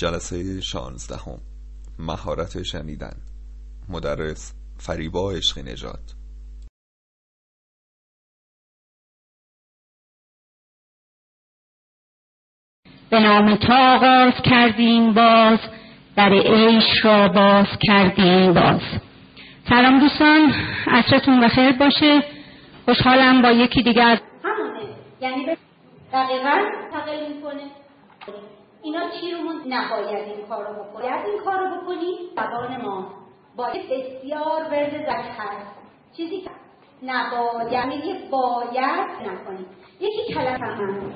جلسه شانزدهم. مهارت شنیدن. مدرس فریبا عشقی نژاد به نام تا آغاز کردیم باز در عیش را باز کردیم باز. سلام دوستان عصرتون بخیر باشه. خوشحالم با یکی دیگر. از همونه. یعنی به دقیقا تقلیل می‌کنه اینا چی رو نباید این کار رو بکنی باید این کار رو بکنی زبان ما باید بسیار ورد هست چیزی که نباید یعنی باید نکنی یکی کلمه هم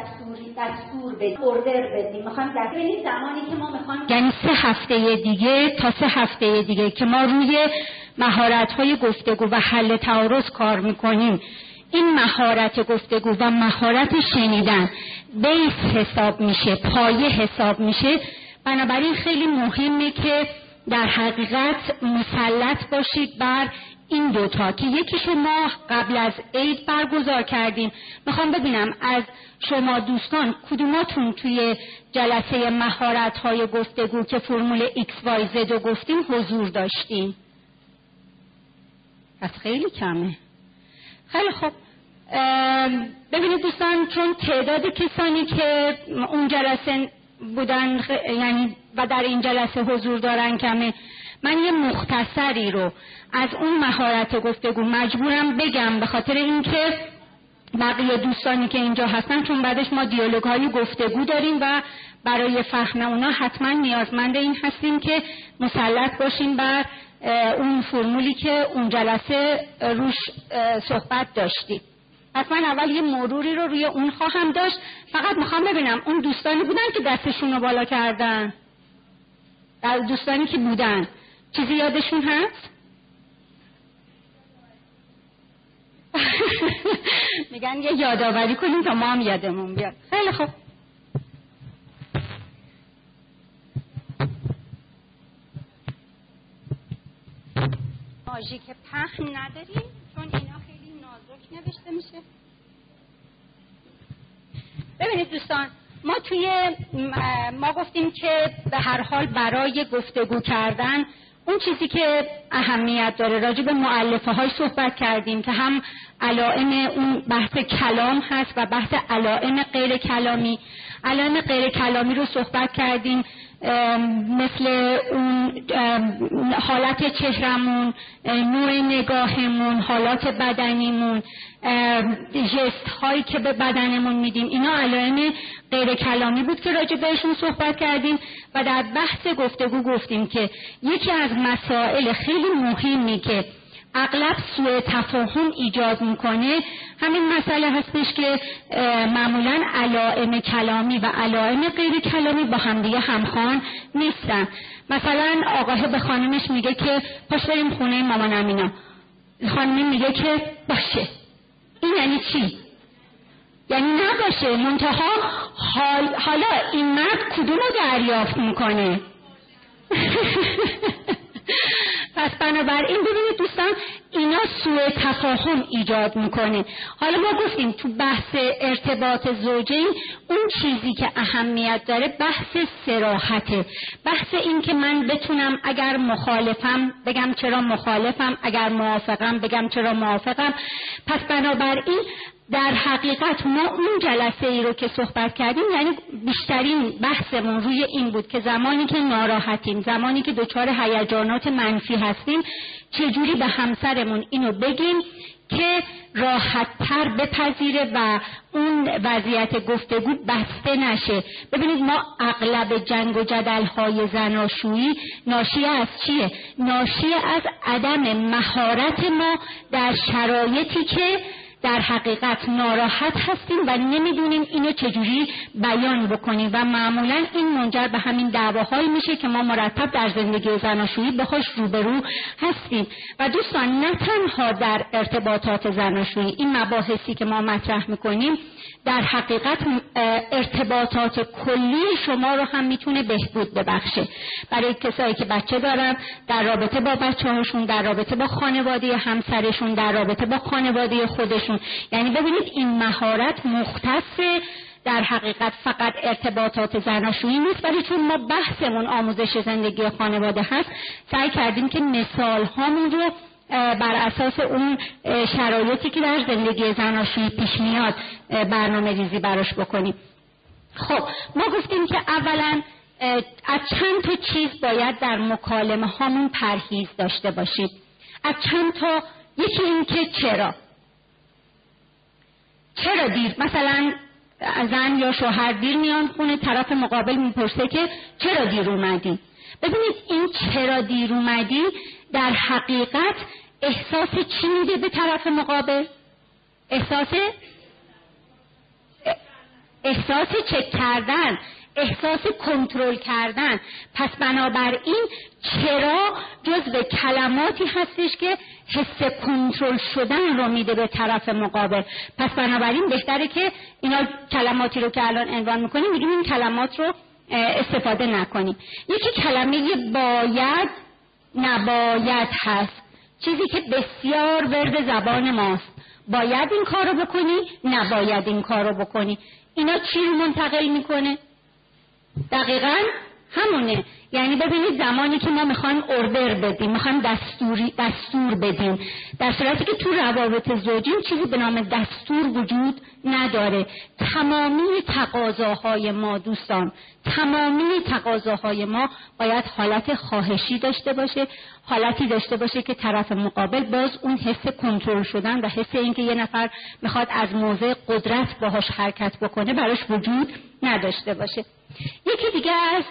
دستوری دستور بدیم اوردر بدیم. می‌خوایم در زمانی که ما می‌خوایم یعنی سه هفته دیگه تا سه هفته دیگه که ما روی مهارت های گفتگو و حل تعارض کار می‌کنیم. این مهارت گفتگو و مهارت شنیدن بیس حساب میشه پایه حساب میشه. بنابراین خیلی مهمه که در حقیقت مسلط باشید بر این دوتا که یکی شما قبل از عید برگزار کردیم. می‌خوام ببینم از شما دوستان کدوماتون توی جلسه مهارت های گفتگو که فرمول XYZ رو گفتیم حضور داشتیم؟ پس خیلی کمه. خیلی خب ببینید دوستان چون تعداد کسانی که اون جلسه بودن یعنی و در این جلسه حضور دارن کمه من یه مختصری رو از اون مهارت گفتگو مجبورم بگم به خاطر اینکه بقیه دوستانی که اینجا هستن چون بعدش ما دیالوگ های گفتگو داریم و برای فهم اونا حتما نیازمند این هستیم که مسلط باشیم بر اون فرمولی که اون جلسه روش صحبت داشتیم. پس من اول یه مروری رو روی اون خواهم داشت. فقط می‌خوام ببینم اون دوستانی بودن که دستشون رو بالا کردن. در دوستانی که بودن. چیزی یادشون هست؟ میگن یه یادآوری کنیم تا ما هم یادمون بیاد. خیلی خوب. ماژیک پهن نداریم چون اینا نوشته میشه ببینید دوستان ما توی ما گفتیم که به هر حال برای گفتگو کردن اون چیزی که اهمیت داره. راجع به معلفه های صحبت کردیم که هم علائم اون بحث کلام هست و بحث علائم غیر کلامی. علائم غیر کلامی رو صحبت کردیم. مثل اون حالت چهرمون نوع نگاهمون حالات بدنیمون جست هایی که به بدنمون میدیم. اینا علائم غیر کلامی بود که راجع بهشون صحبت کردیم و در بحث گفتگو گفتیم که یکی از مسائل خیلی مهمی که اغلب سوء تفاهم ایجاد می‌کنه. همین مسئله هستش که معمولا علائم کلامی و علائم غیر کلامی با همدیگه همخوان نیستن. مثلا آقاه به خانمش میگه که پاش بریم خونه مامان امینا. خانمی میگه که باشه. این یعنی چی؟ یعنی نباشه. منتها حال حالا این مرد کدوم رو دریافت می‌کنه؟ پس بنابراین ببینید دوستان اینا سوء تفاهم ایجاد می‌کنه. حالا ما گفتیم تو بحث ارتباط زوجین اون چیزی که اهمیت داره بحث سراحته بحث این که من بتونم اگر مخالفم بگم چرا مخالفم اگر موافقم بگم چرا موافقم. پس بنابراین در حقیقت ما اون جلسه ای رو که صحبت کردیم یعنی بیشترین بحثمون روی این بود که زمانی که ناراحتیم زمانی که دچار هیجانات منفی هستیم چجوری به همسرمون اینو بگیم که راحت تر بپذیره و اون وضعیت گفتگو بسته نشه ببینید ما اغلب جنگ و جدل های زناشویی ناشی از چیه؟ ناشی از عدم مهارت ما در شرایطی که در حقیقت ناراحت هستیم و نمی‌دونیم اینو چجوری بیان بکنیم و معمولا این منجر به همین دعواهایی میشه که ما مرتب در زندگی زناشویی بهاش روبرو هستیم. و دوستان نه تنها در ارتباطات زناشویی این مباحثی که ما مطرح می‌کنیم در حقیقت ارتباطات کلی شما رو هم می‌تونه بهبود ببخشه. برای کسایی که بچه دارن در رابطه با بچه هاشون در رابطه با خانواده همسرشون در رابطه با خانواده خودشون. یعنی ببینید این مهارت مختص در حقیقت فقط ارتباطات زناشویی نیست ولی چون ما بحثمون آموزش زندگی خانواده هست سعی کردیم که مثال هامون رو بر اساس اون شرایطی که در زندگی زناشویی پیش میاد برنامه ریزی براش بکنیم. خب ما گفتیم که اولا از چند تا چیز باید در مکالمه هامون پرهیز داشته باشید. از چند تا یکی این که چرا؟ چرا دیر؟ مثلا زن یا شوهر دیر میان خونه طرف مقابل می‌پرسه که چرا دیر اومدی؟ ببینید این چرا دیر اومدی در حقیقت احساس چی میده به طرف مقابل؟ احساس احساس چک کردن احساس کنترل کردن. پس بنابراین چرا جزو کلماتی هستش که حس کنترل شدن رو میده به طرف مقابل؟ پس بنابراین بهتره که اینا کلماتی رو که الان عنوان می‌کنیم میگیم این کلمات رو استفاده نکنیم. یکی کلمه باید نباید هست. چیزی که بسیار ورد زبان ماست. باید این کارو بکنی نباید این کارو بکنی. اینا چی رو منتقل می‌کنه؟ دقیقا همونه. یعنی ببینید زمانی که ما می‌خوایم اردر بدیم می‌خوایم دستوری دستور بدیم. در صورتی که تو روابط زوجی چیزی به نام دستور وجود نداره. تمامی تقاضاهای ما دوستان تمامی تقاضاهای ما باید حالت خواهشی داشته باشه حالتی داشته باشه که طرف مقابل باز اون حس کنترل شدن و حس اینکه یه نفر می‌خواد از موضع قدرت باهاش حرکت بکنه براش وجود نداشته باشه. یکی دیگه از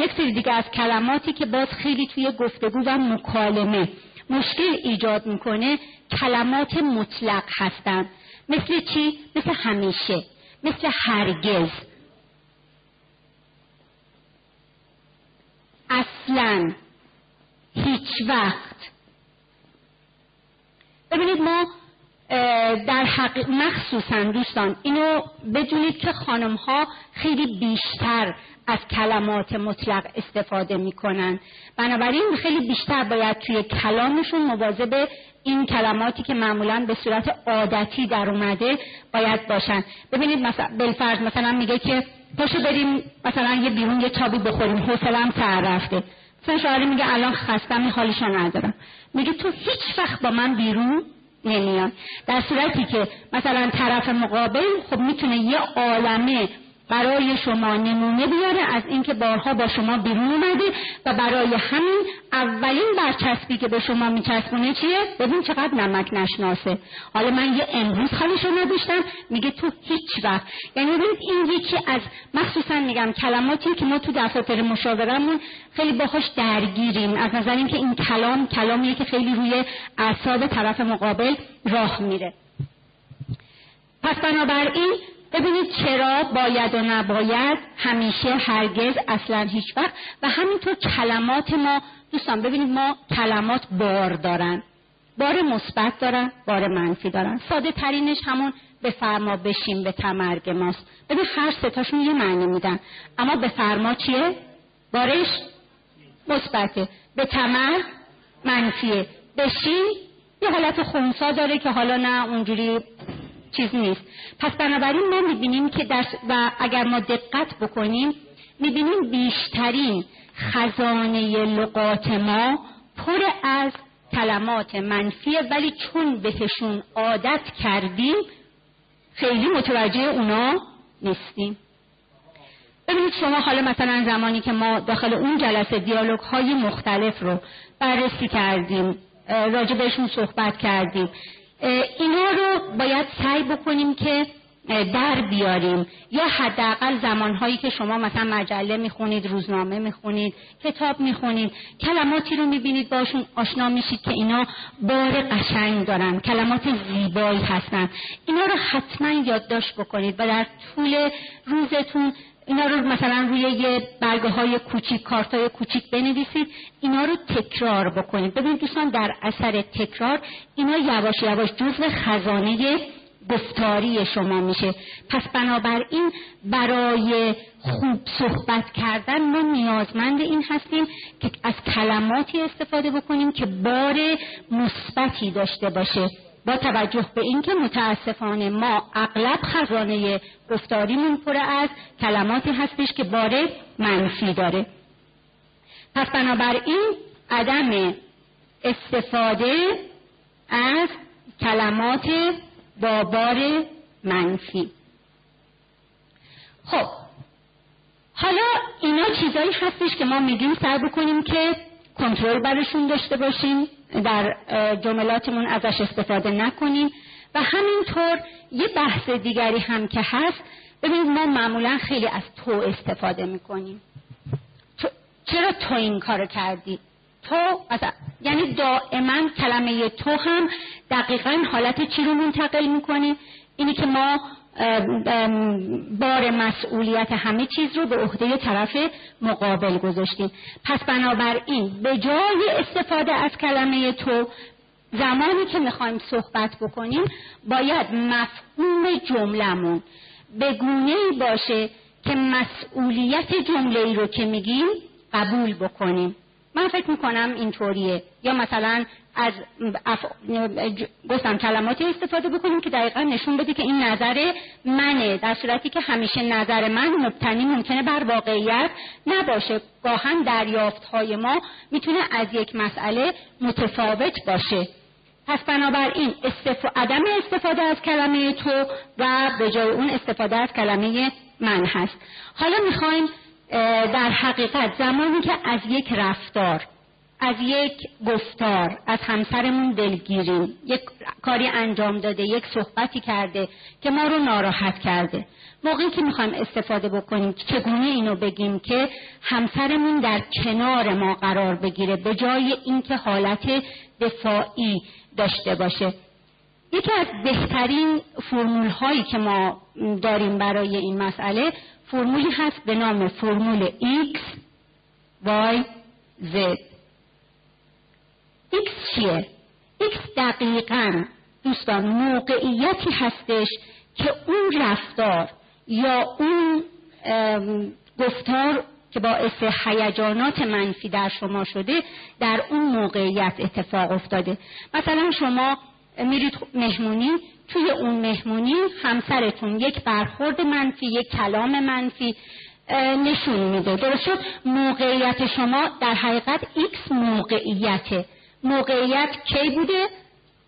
یک سری دیگه از کلماتی که باز خیلی توی گفتگو و مکالمه مشکل ایجاد می‌کنه کلمات مطلق هستند مثل چی؟ مثل همیشه. مثل هرگز. اصلا. هیچ وقت. ببینید ما در حق مخصوصا دوستان اینو بدونید که خانم ها خیلی بیشتر از کلمات مطلق استفاده می‌کنن. بنابراین خیلی بیشتر باید توی کلامشون مواظب این کلماتی که معمولا به صورت عادتی در اومده باید باشن. ببینید مثلا بلفرض مثلا میگه که پاشو بریم مثلا یه بیرون یه چابی بخوریم حوصلم سر رفته. مثلا میگه الان خستم حالشو ندارم. میگه تو هیچ وقت با من بیرون نمیان. در صورتی که مثلا طرف مقابل خب می‌تونه یه عالمه برای شما نمونه بیاره از اینکه بارها با شما بیرون اومده و برای همین اولین برچسبی که به شما میچسبونه چیه؟ ببین چقدر نمک نشناسه. حالا من یه امروز حالشو نداشتم میگه تو هیچ وقت. یعنی ببینید این یکی از مخصوصا میگم کلماتی که ما تو دفاتر مشاورمون خیلی باهاش درگیریم. از نظر اینکه این کلام کلامیه که خیلی روی اعصاب طرف مقابل راه میره. پس بنابراین ببینید چرا باید و نباید همیشه هرگز اصلا هیچ وقت و همینطور کلمات ما دوستان ببینید ما کلمات بار دارن. بار مثبت دارن بار منفی دارن. ساده ترینش همون به فرما بشیم به تمرگ ماست. ببین هر ستاشون یه معنی میدن. اما به فرما چیه؟ بارش مثبته. به تمر منفیه. بشین یه حالت خونسا داره که حالا نه اونجوری چیز نیست. پس بنابراین ما می‌بینیم که در و اگر ما دقت بکنیم می‌بینیم بیشترین خزانه لغات ما پر از کلمات منفیه ولی چون بهشون عادت کردیم خیلی متوجه اونا نیستیم. ببینید شما حالا مثلا زمانی که ما داخل اون جلسه دیالوگ های مختلف رو بررسی کردیم راجع بهشون صحبت کردیم اینا رو باید سعی بکنیم که در بیاریم. یا حداقل زمانهایی که شما مثلا مجله می‌خونید روزنامه می‌خونید کتاب می‌خونید کلماتی رو می‌بینید باشون آشنا میشید که اینا بار قشنگ دارن کلمات زیبایی هستن. اینا رو حتما یادداشت بکنید و در طول روزتون اینا رو مثلا روی یه برگه های کوچیک کارت های کوچیک بنویسید اینا رو تکرار بکنید. ببینید دوستان در اثر تکرار اینا یواش یواش جزو خزانه گفتاری شما میشه. پس بنابراین برای خوب صحبت کردن ما نیازمند این هستیم که از کلماتی استفاده بکنیم که بار مثبتی داشته باشه. با توجه به اینکه متاسفانه ما اغلب خزانه گفتاریمون پر از کلماتی هستش که بار منفی داره. پس بنابراین عدم استفاده از کلمات با بار منفی. خب حالا اینا چیزایی هستش که ما میگیم سر بکنیم که کنترل برشون داشته باشیم. در جملاتمون ازش استفاده نکنیم. و همینطور یه بحث دیگری هم که هست ببینید ما معمولا خیلی از تو استفاده می‌کنیم. چرا تو این کار کردی؟ تو یعنی دائما کلمه تو هم دقیقا حالت چی رو منتقل می‌کنی؟ اینی که ما بار مسئولیت همه چیز رو به عهده طرف مقابل گذاشتیم. پس بنابراین به جای استفاده از کلمه تو زمانی که می‌خوایم صحبت بکنیم باید مفهوم جملمون به گونه باشه که مسئولیت جمله ای رو که میگیم قبول بکنیم. من فکر می‌کنم اینطوریه. یا مثلا از اف... گفتم کلماتی استفاده بکنیم که دقیقا نشون بده که این نظر منه در صورتی که همیشه نظر من مبتنی ممکنه بر واقعیت نباشه. گاهن دریافت های ما می‌تونه از یک مسئله متفاوت باشه. پس بنابراین استف... عدم استفاده از کلمه تو و به جای اون استفاده از کلمه من هست. حالا می‌خوایم در حقیقت زمانی که از یک رفتار از یک گفتار از همسرمون دلگیریم. یک کاری انجام داده یک صحبتی کرده که ما رو ناراحت کرده. موقعی که می‌خوایم استفاده بکنیم چگونه اینو بگیم که همسرمون در کنار ما قرار بگیره به جای اینکه حالت دفاعی داشته باشه. یکی از بهترین فرمول هایی که ما داریم برای این مسئله فرمولی هست به نام فرمول X Y Z چیه؟ X دقیقا دوستان موقعیتی هستش که اون رفتار یا اون گفتار که باعث هیجانات منفی در شما شده در اون موقعیت اتفاق افتاده. مثلا شما میرید مهمونی توی اون مهمونی همسرتون یک برخورد منفی یک کلام منفی نشون میده. درست شد؟ موقعیت شما در حقیقت ایکس موقعیته. موقعیت کی بوده؟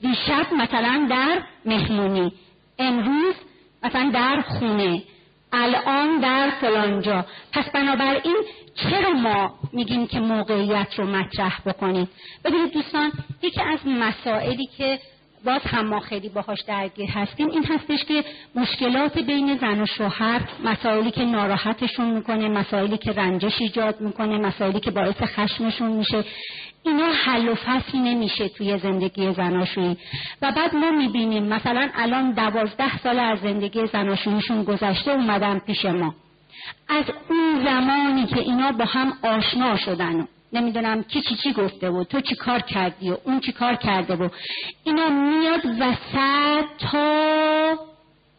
دیشب مثلا در مهمونی. امروز مثلا در خونه. الان در فلانجا. پس بنابراین چرا ما میگیم که موقعیت رو مطرح بکنیم؟ ببینید دوستان یکی از مسائلی که باز هم ما خیلی باهاش درگیر هستیم این هستش که مشکلات بین زن و شوهر مسائلی که ناراحتشون می‌کنه مسائلی که رنجش ایجاد می‌کنه مسائلی که باعث خشمشون میشه. اینا حل و فصل نمیشه توی زندگی زناشویی. و بعد ما می‌بینیم مثلا الان دوازده سال از زندگی زناشوییشون گذشته اومدن پیش ما. از اون زمانی که اینا با هم آشنا شدن نمی‌دونم کی چی چی گفته بود تو چی کار کردی و اون چی کار کرده بود اینا میاد وسط تا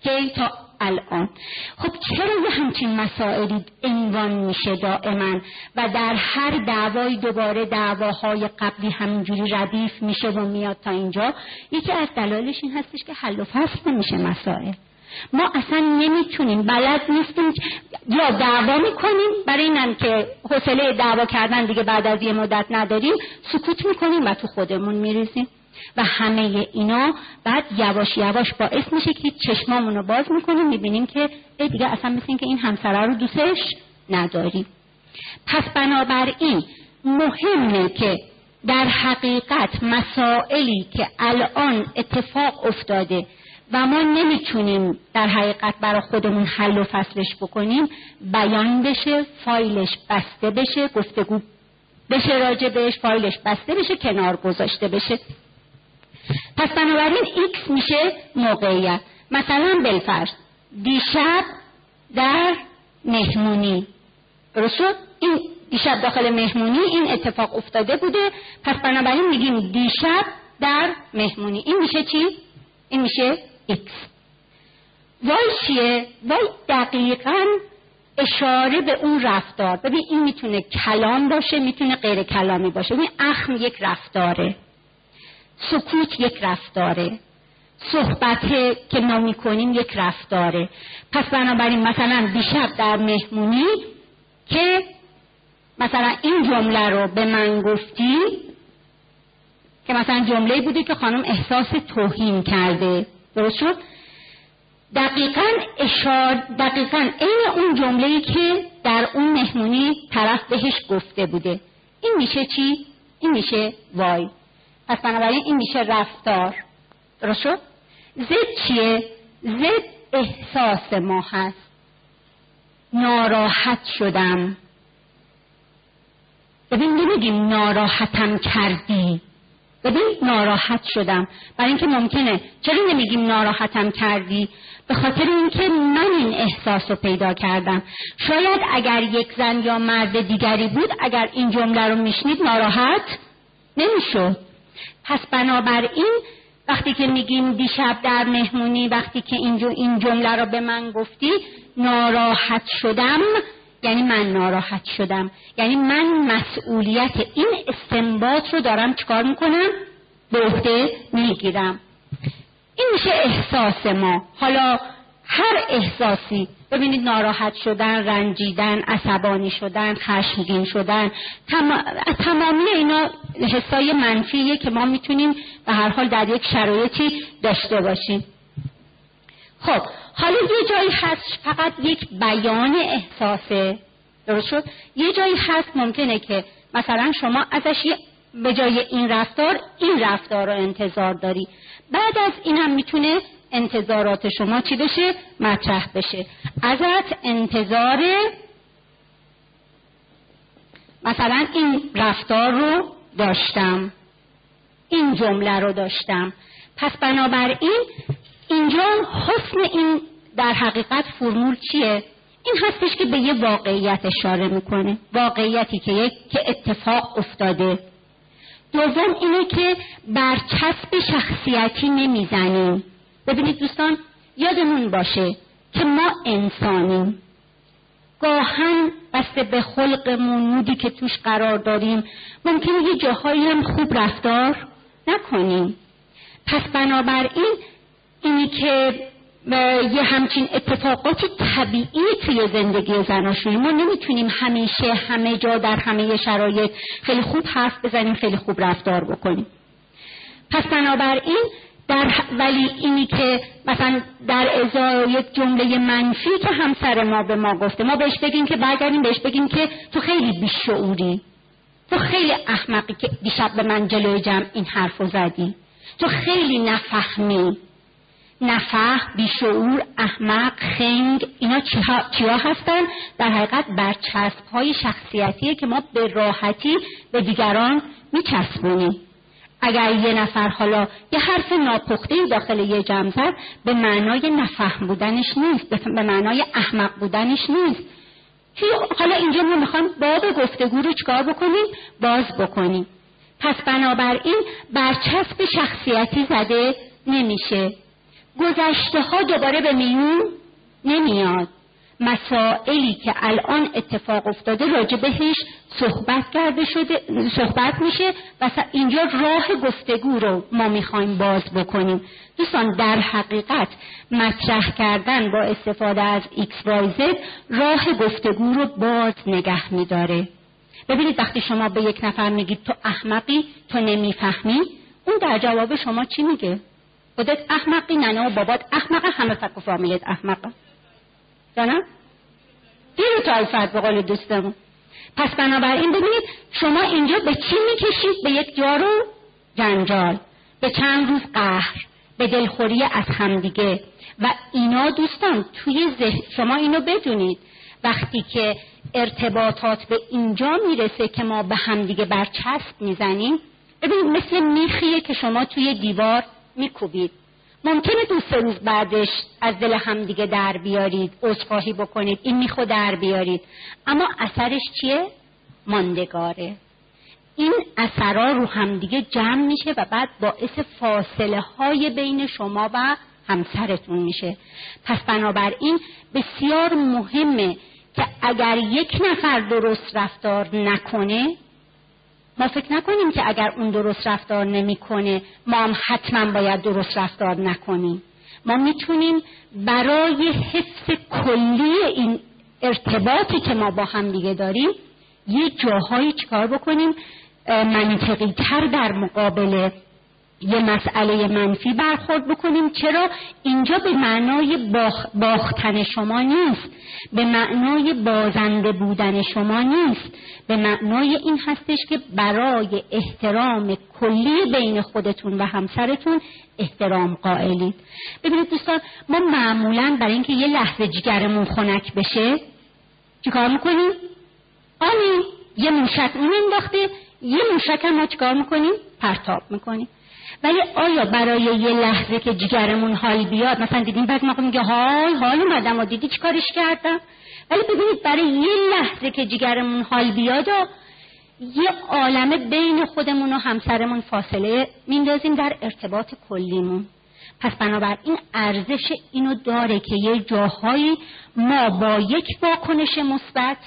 کی تا الان. خب چرا یه همچین مسائلی عنوان میشه دائما و در هر دعوای دوباره دعواهای قبلی همینجوری ردیف میشه و میاد تا اینجا؟ یکی از دلایلش این هستش که حل و فصل نمیشه مسائل. ما اصلا نمی‌تونیم بلد نیستیم یا دعوا می‌کنیم برای اینم که حوصله دعوا کردن دیگه بعد از یه مدت نداریم سکوت می‌کنیم و تو خودمون میریزیم. و همه اینا بعد یواش یواش باعث میشه که چشمامون رو باز می‌کنیم می‌بینیم که ای دیگه اصلا مثل که این همسره رو دوستش نداریم. پس بنابراین مهمه که در حقیقت مسائلی که الان اتفاق افتاده و ما نمی‌تونیم در حقیقت برای خودمون حل و فصلش بکنیم بیان بشه فایلش بسته بشه گفتگو بشه راجع بهش فایلش بسته بشه کنار گذاشته بشه. پس بنابراین X میشه موقعیت. مثلا بالفرض دیشب در مهمونی. درست این دیشب داخل مهمونی این اتفاق افتاده بوده. پس بنابراین میگیم دیشب در مهمونی. این میشه چی؟ این میشه X Y چیه؟ Y دقیقا اشاره به اون رفتار. ببین این می‌تونه کلام باشه می‌تونه غیر کلامی باشه. ببین اخم یک رفتاره. سکوت یک رفتاره. صحبت که ما می‌کنیم یک رفتاره. پس بنابراین مثلا دیشب در مهمونی که مثلا این جمله رو به من گفتی که مثلا جمله بوده که خانم احساس توهین کرده. درست شد؟ دقیقا اشار دقیقا این اون جمله که در اون مهمونی طرف بهش گفته بوده. این میشه چی؟ این میشه وای. پس بنابراین این میشه رفتار. درست شد؟ زد چیه؟ زد احساس ما هست. ناراحت شدم. ببین نمیگیم ناراحتم کردی. ببین ناراحت شدم. برای اینکه ممکنه. چرا نمیگیم ناراحتم کردی؟ به خاطر اینکه من این احساس رو پیدا کردم. شاید اگر یک زن یا مرد دیگری بود اگر این جمله رو میشنید ناراحت نمی‌شد. پس بنابراین وقتی که میگیم دیشب در مهمونی وقتی که اینجا این جمله رو به من گفتی ناراحت شدم. یعنی من ناراحت شدم. یعنی من مسئولیت این استنباط رو دارم چکار می‌کنم؟ به عهده می‌گیرم. این میشه احساس ما. حالا هر احساسی ببینید ناراحت شدن رنجیدن عصبانی شدن خشمگین شدن تمامی اینا حسای منفیه که ما می‌تونیم به هر حال در یک شرایطی داشته باشیم. خب حالا یه جایی هست فقط یک بیان احساسه درست شد؟ یه جایی هست ممکنه که مثلا شما ازش به جای این رفتار این رفتار رو انتظار داری. بعد از این هم می‌تونه انتظارات شما چی بشه؟ مطرح بشه. ازت انتظار مثلا این رفتار رو داشتم. این جمله رو داشتم. پس بنابراین اینجا حسن این در حقیقت فرمول چیه؟ این هستش که به یه واقعیت اشاره می‌کنه. واقعیتی که یک که اتفاق افتاده. دوم اینه که برچسب شخصیتی نمی‌زنیم. ببینید دوستان یادمون باشه که ما انسانیم. گاهن بسته به خلقمون مودی که توش قرار داریم ممکنه یه جاهایی هم خوب رفتار نکنیم. پس بنابراین اینی که یه همچین اتفاقات طبیعی توی زندگی زناشویی ما نمی‌تونیم همیشه همه جا در همه شرایط خیلی خوب حرف بزنیم خیلی خوب رفتار بکنیم. پس بنابراین در ولی اینی که مثلا در ازای یک جمله منفی که همسر ما به ما گفته ما بهش بگیم که برگردیم بهش بگیم که تو خیلی بیشعوری تو خیلی احمقی که دیشب به من جلوی جمع این حرف زدی. تو خیلی نفهمی. نفح، بیشعور، احمق، خنگ اینا چیا هستن؟ در حقیقت برچسب های شخصیتیه که ما به راحتی به دیگران میچسبونیم. اگر یه نفر حالا یه حرف ناپخته داخل یه جمع زد به معنای نفهم بودنش نیست به معنای احمق بودنش نیست. حالا اینجا ما می‌خوام باب گفتگو رو چکار بکنیم؟ باز بکنیم. پس بنابراین برچسب شخصیتی زده نمیشه. گذشته ها دوباره به میون نمیاد. مسائلی که الان اتفاق افتاده راجع بهش صحبت کرده شده صحبت میشه و اینجا راه گفتگو رو ما می‌خوایم باز بکنیم. دوستان در حقیقت مطرح کردن با استفاده از X راه گفتگو رو باز نگه میداره. ببینید وقتی شما به یک نفر میگید تو احمقی تو نمی‌فهمی اون در جواب شما چی میگه؟ خودت احمقی ننه و بابات احمقه همه فک و فامیلت احمقه. جانم دیر تایفت به قول دوستمون. پس بنابراین ببینید شما اینجا به چی می‌کشید؟ به یک جارو جنجال به چند روز قهر به دلخوری از همدیگه. و اینا دوستان توی ذهن شما اینو بدونید. وقتی که ارتباطات به اینجا می‌رسه که ما به همدیگه برچسب می‌زنیم ببینید مثل میخیه که شما توی دیوار میکوبید. ممکنه دو سه روز بعدش از دل همدیگه در بیارید عذرخواهی بکنید این میخو در بیارید. اما اثرش چیه؟ ماندگاره. این اثرها رو همدیگه جمع میشه و بعد باعث فاصله های بین شما و همسرتون میشه. پس بنابراین بسیار مهمه که اگر یک نفر درست رفتار نکنه ما فکر نکنیم که اگر اون درست رفتار نمی‌کنه ما هم حتما باید درست رفتار نکنیم. ما می‌تونیم برای حفظ کلی این ارتباطی که ما با هم دیگه داریم یه جاهایی چیکار بکنیم؟ منطقی تر در مقابل یه مسئله منفی برخورد بکنیم. چرا؟ اینجا به معنای باختن شما نیست. به معنای بازنده بودن شما نیست. به معنای این هستش که برای احترام کلی بین خودتون و همسرتون احترام قائلید. ببینید دوستان ما معمولا برای اینکه یه لحظه جگرمون خنک بشه چیکار می‌کنیم؟ آنی یه موشک اون انداخته یه موشک هم ما چیکار می‌کنیم؟ پرتاب می‌کنیم. ولی آیا برای یه لحظه که جگرمون حال بیاد مثلا دیدیم بعد ما میگه حال حال اومدم و دیدی چیکارش کردم؟ ولی ببینید برای یه لحظه که جگرمون حال بیاد یه عالمه بین خودمون و همسرمون فاصله میندازیم در ارتباط کلیمون. پس بنابراین ارزش اینو داره که یه جاهایی ما با یک واکنش مثبت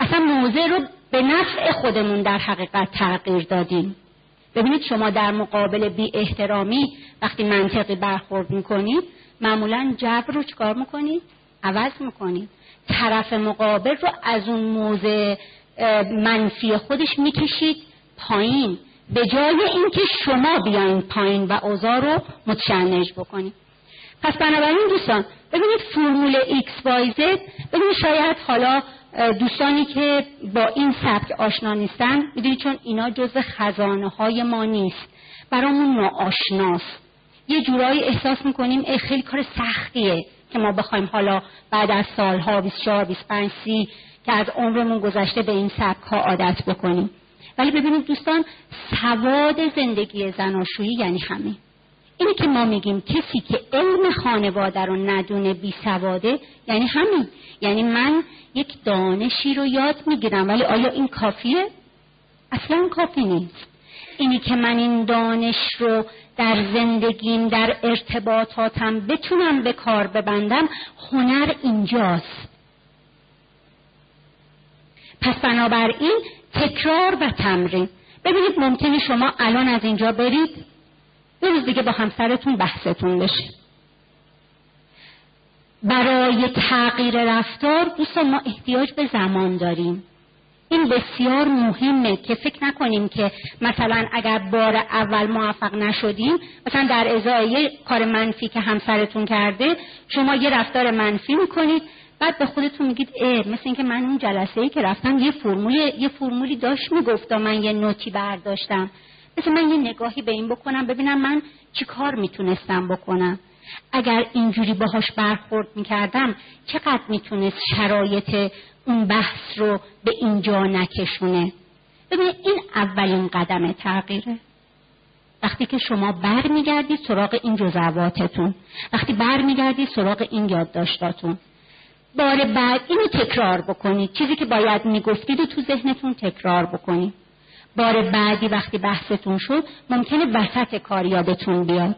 اصلا موضع رو به نفع خودمون در حقیقت تغییر دادیم. ببینید شما در مقابل بی احترامی وقتی منطقی برخورد می‌کنید معمولا جبر رو چکار می‌کنید؟ عوض می‌کنید. طرف مقابل رو از اون موضع منفی خودش می‌کشید پایین. به جای اینکه شما بیاین پایین و اوضاع رو متشنج بکنید. پس بنابراین دوستان ببینید فرمول X, Y, Z ببینید شاید حالا دوستانی که با این سبک آشنا نیستن می‌دونید چون اینا جز خزانه های ما نیست. برامون ناآشناست یه جورایی احساس می‌کنیم خیلی کار سختیه که ما بخوایم حالا بعد از سالها 24 25 30 که از عمرمون گذشته به این سبک ها عادت بکنیم. ولی ببینید دوستان سواد زندگی زناشویی یعنی همین. اینه که ما میگیم کسی که علم خانواده رو ندونه بی سواده یعنی همین. یعنی من یک دانشی رو یاد می‌گیرم ولی آیا این کافیه؟ اصلا کافی نیست. اینی که من این دانش رو در زندگیم در ارتباطاتم بتونم به کار ببندم هنر اینجاست. پس بنابراین تکرار و تمرین. ببینید ممکنه شما الان از اینجا برید. یه روز دیگه با همسرتون بحثتون بشه. برای تغییر رفتار دوستان ما احتیاج به زمان داریم. این بسیار مهمه که فکر نکنیم که مثلا اگر بار اول موفق نشدیم مثلا در ازای یه کار منفی که همسرتون کرده شما یه رفتار منفی می‌کنید بعد به خودتون میگید اه مثل اینکه من اون جلسه ای که رفتم یه فرمولی یه فرمولی داشت می‌گفت من یه نوتی برداشتم. مثل من یه نگاهی به این بکنم. ببینم من چی کار می‌تونستم بکنم. اگر اینجوری باهاش برخورد می‌کردم چقدر می‌تونست شرایط اون بحث رو به اینجا نکشونه؟ ببینید این اولین قدم تغییره. وقتی که شما بر میگردید سراغ این جزواتتون وقتی بر میگردید سراغ این یادداشتاتون بار بعد اینو تکرار بکنید. چیزی که باید می‌گفتید و تو ذهنتون تکرار بکنید. بار بعدی وقتی بحثتون شد ممکنه وسط کار یادتون بیاد.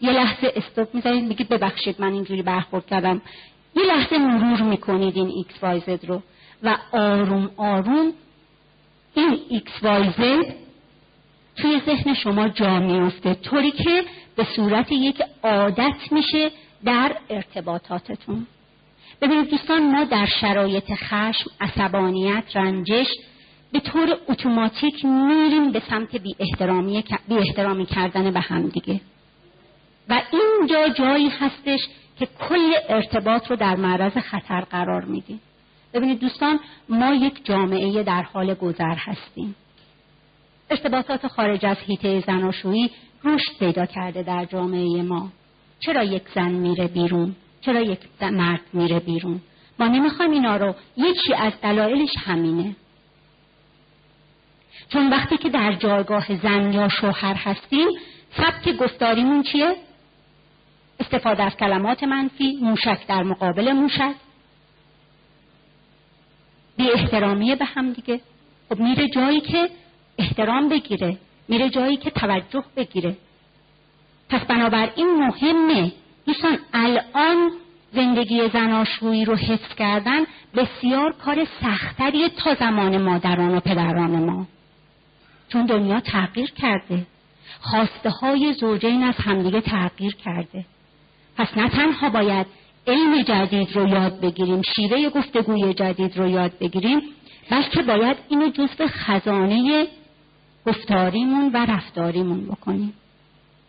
یه لحظه stop می‌زنید میگید ببخشید من اینجوری برخورد کردم. یه لحظه مرور می‌کنید این X Y Z رو. و آروم آروم این X Y Z توی ذهن شما جا میفته طوری که به صورت یک عادت میشه در ارتباطاتتون. ببینید دوستان ما در شرایط خشم، عصبانیت، رنجش به طور اتوماتیک میریم به سمت بی احترامی, بی احترامی کردن به هم دیگه. و اینجا جایی هستش که کل ارتباط رو در معرض خطر قرار میدیم. ببینید دوستان ما یک جامعه در حال گذر هستیم. ارتباطات خارج از هیته زناشویی رشد پیدا کرده در جامعه ما. چرا یک زن میره بیرون؟ چرا یک مرد میره بیرون؟ ما نمی‌خوایم اینا رو یکی از دلایلش همینه. چون وقتی که در جایگاه زن یا شوهر هستیم سبک گفتاریمون چیه؟ استفاده از کلمات منفی موشک در مقابل موشک. بی احترامی به هم دیگه. خب میره جایی که احترام بگیره میره جایی که توجه بگیره. پس بنابراین مهمه. دوستان الان زندگی زناشویی رو حفظ کردن بسیار کار سختریه تا زمان مادران و پدران ما. چون دنیا تغییر کرده. خواسته های زوجین از همدیگه تغییر کرده. پس نه تنها باید علم جدید رو یاد بگیریم شیوه گفتگوی جدید رو یاد بگیریم بلکه باید اینو جزو خزانه گفتاریمون و رفتاریمون بکنیم.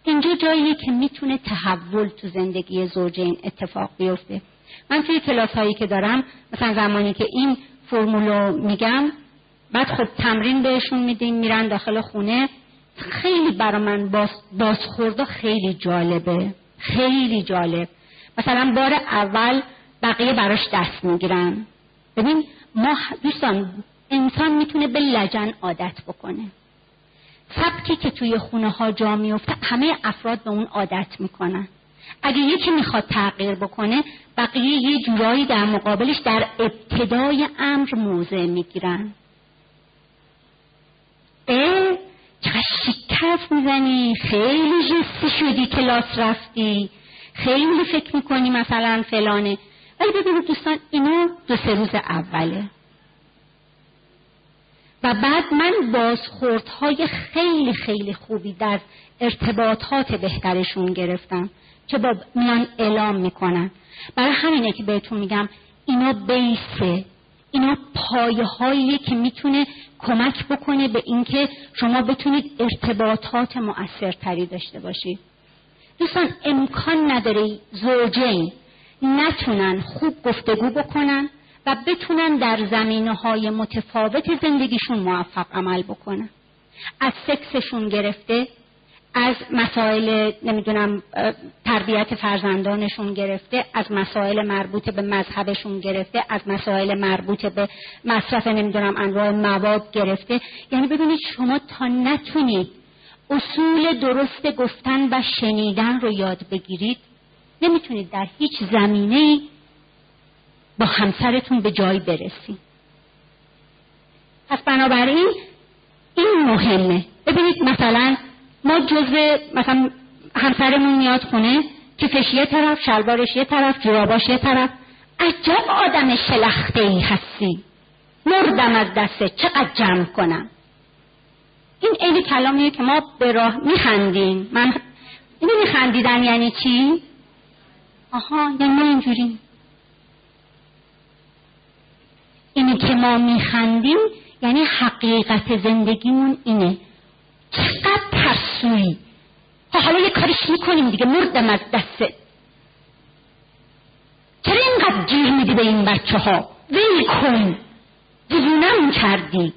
اینجا جاییه که می‌تونه تحول تو زندگی زوجین اتفاق بیفته. من توی کلاس هایی که دارم مثلا زمانی که این فرمولو میگم بعد خب تمرین بهشون میدیم میرن داخل خونه. خیلی برا من باز بازخورده خیلی جالبه. خیلی جالب. مثلا بار اول بقیه براش دست می‌گیرن. ببین ما دوستان انسان می‌تونه به لجن عادت بکنه. سبکی که توی خونه ها جا میفته همه افراد به اون عادت می‌کنن. اگه یکی می‌خواد تغییر بکنه بقیه یه جورایی در مقابلش در ابتدای امر موضع می‌گیرن. اه؟ چقدر شکست می‌زنی؟ خیلی جستی شدی کلاس رفتی. خیلی فکر می‌کنی مثلا فلانه. ولی ببینید دوستان اینو دو سه روز اوله. و بعد من بازخوردهای خیلی خیلی خوبی در ارتباطات بهترشون گرفتم که با میان اعلام می‌کنن. برای همینه که بهتون میگم اینا بیسه. اینا پایه که می‌تونه کمک بکنه به اینکه شما بتونید ارتباطات مؤثرتری داشته باشید. دوستان امکان نداره زوجین نتونن خوب گفتگو بکنن و بتونن در زمینه های متفاوت زندگیشون موفق عمل بکنن. از سکسشون گرفته از مسائل نمی‌دونم تربیت فرزندانشون گرفته از مسائل مربوط به مذهبشون گرفته از مسائل مربوط به مصرف نمی‌دونم انواع مواد گرفته. یعنی ببینید شما تا نتونید اصول درست گفتن و شنیدن رو یاد بگیرید نمی‌تونید در هیچ زمینه با همسرتون به جایی برسید. پس بنابراین این مهمه. ببینید مثلا ما جزء مثلا همسرمون میاد خونه کیفش یه طرف شلوارش یه طرف جراباش یه طرف. عجب آدم شلخته ای هستی. مردم از دسته چقدر جمع کنم. این عین کلامیه که ما به راه میخندیم. من اینو میخندیدن یعنی چی؟ آها یعنی ما اینجوری اینی که ما میخندیم یعنی حقیقت زندگیمون اینه. چقدر ترسویی خب حالا یه کارش می‌کنیم دیگه مردم از دسته چرا اینقدر گیر میدی به این بچه ها ویل کن. دیوونم کردی.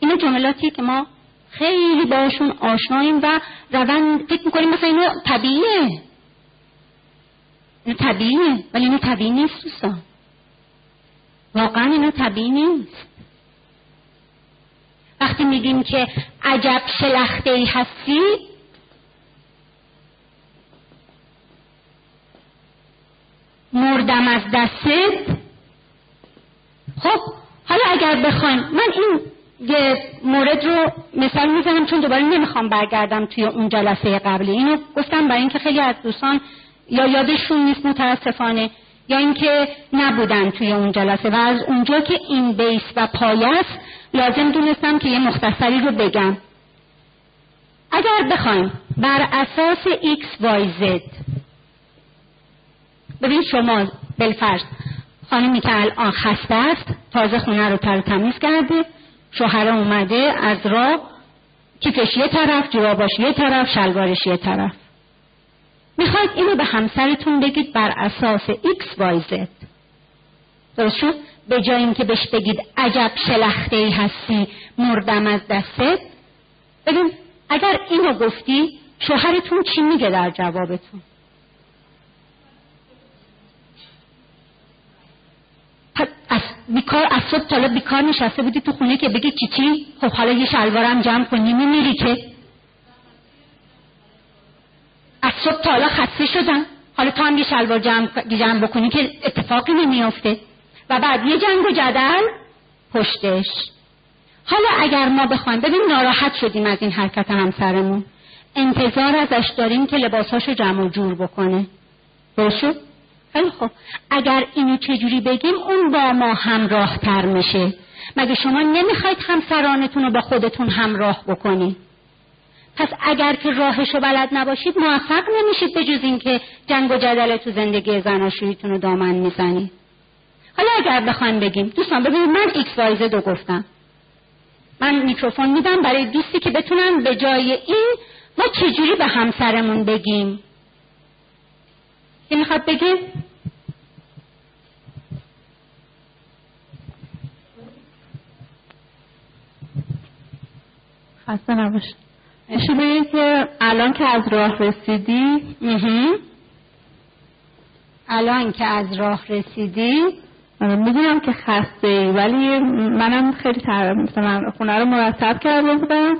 اینا جملاتی که ما خیلی باشون آشناییم و روند فکر می‌کنیم مثلا اینو طبیعیه. اینو طبیعیه ولی اینو طبیعی نیست دوستان. واقعا اینو طبیعی نیست. وقتی میگیم که عجب شلخته ای هستی مردم از دستت. خب حالا اگر بخوایم من این یه مورد رو مثال می‌زنم چون دوباره نمی‌خوام برگردم توی اون جلسه قبلی. اینو گفتم برای اینکه خیلی از دوستان یا یادشون نیست متاسفانه یا اینکه نبودن توی اون جلسه. و از اونجا که این بیس و پایه است لازم دونستم که یه مختصری رو بگم. اگر بخوایم بر اساس x, y, z ببین شما بلفرض خانمی که الان خسته است تازه خونه رو تر تمیز کرده شوهر اومده از راه کیفش یه طرف جواباش یه طرف شلوارش یه طرف. می‌خواید اینو به همسرتون بگید بر اساس x, y, z. درست شد؟ به جای اینکه بهش بگید عجب شلخته ای هستی مردم از دستت ببین اگر اینو گفتی شوهرتون چی میگه در جوابتون؟ از بیکار از صبح تالا بیکار نشسته بودی تو خونه که بگی چی چی؟ خب حالا یه شلوارم جمع کنی میمیری که؟ از صبح تالا خسته شدم. حالا تو هم یه شلوار جمع, جمع بکنی که اتفاقی نمیافته. و بعد یه جنگ و جدل پشتش. حالا اگر ما بخوایم ببین ناراحت شدیم از این حرکت همسرمون. انتظار ازش داریم که لباساشو جمع و جور بکنه. درست خیلی خب اگر اینو چجوری بگیم اون با ما همراه تر میشه. مگه شما نمی‌خواید همسرانتون رو با خودتون همراه بکنید پس اگر که راهش رو بلد نباشید موفق نمیشید به جز اینکه جنگ و جدل تو زندگی زناشوییتون رو دامن می‌زنید حالا اگر بخوایم بگیم دوستان ببینید من X Y Z رو گفتم. من میکروفون میدم برای دوستی که بتونن به جای این ما چجوری به همسرمون بگیم؟ که می‌خواد بگیم خسته نباش میشه که الان که از راه رسیدی؟ الان که از راه رسیدی؟ می‌دونم که خسته ای ولی منم خیلی تر مثلا خونه رو مرتب کرده بودم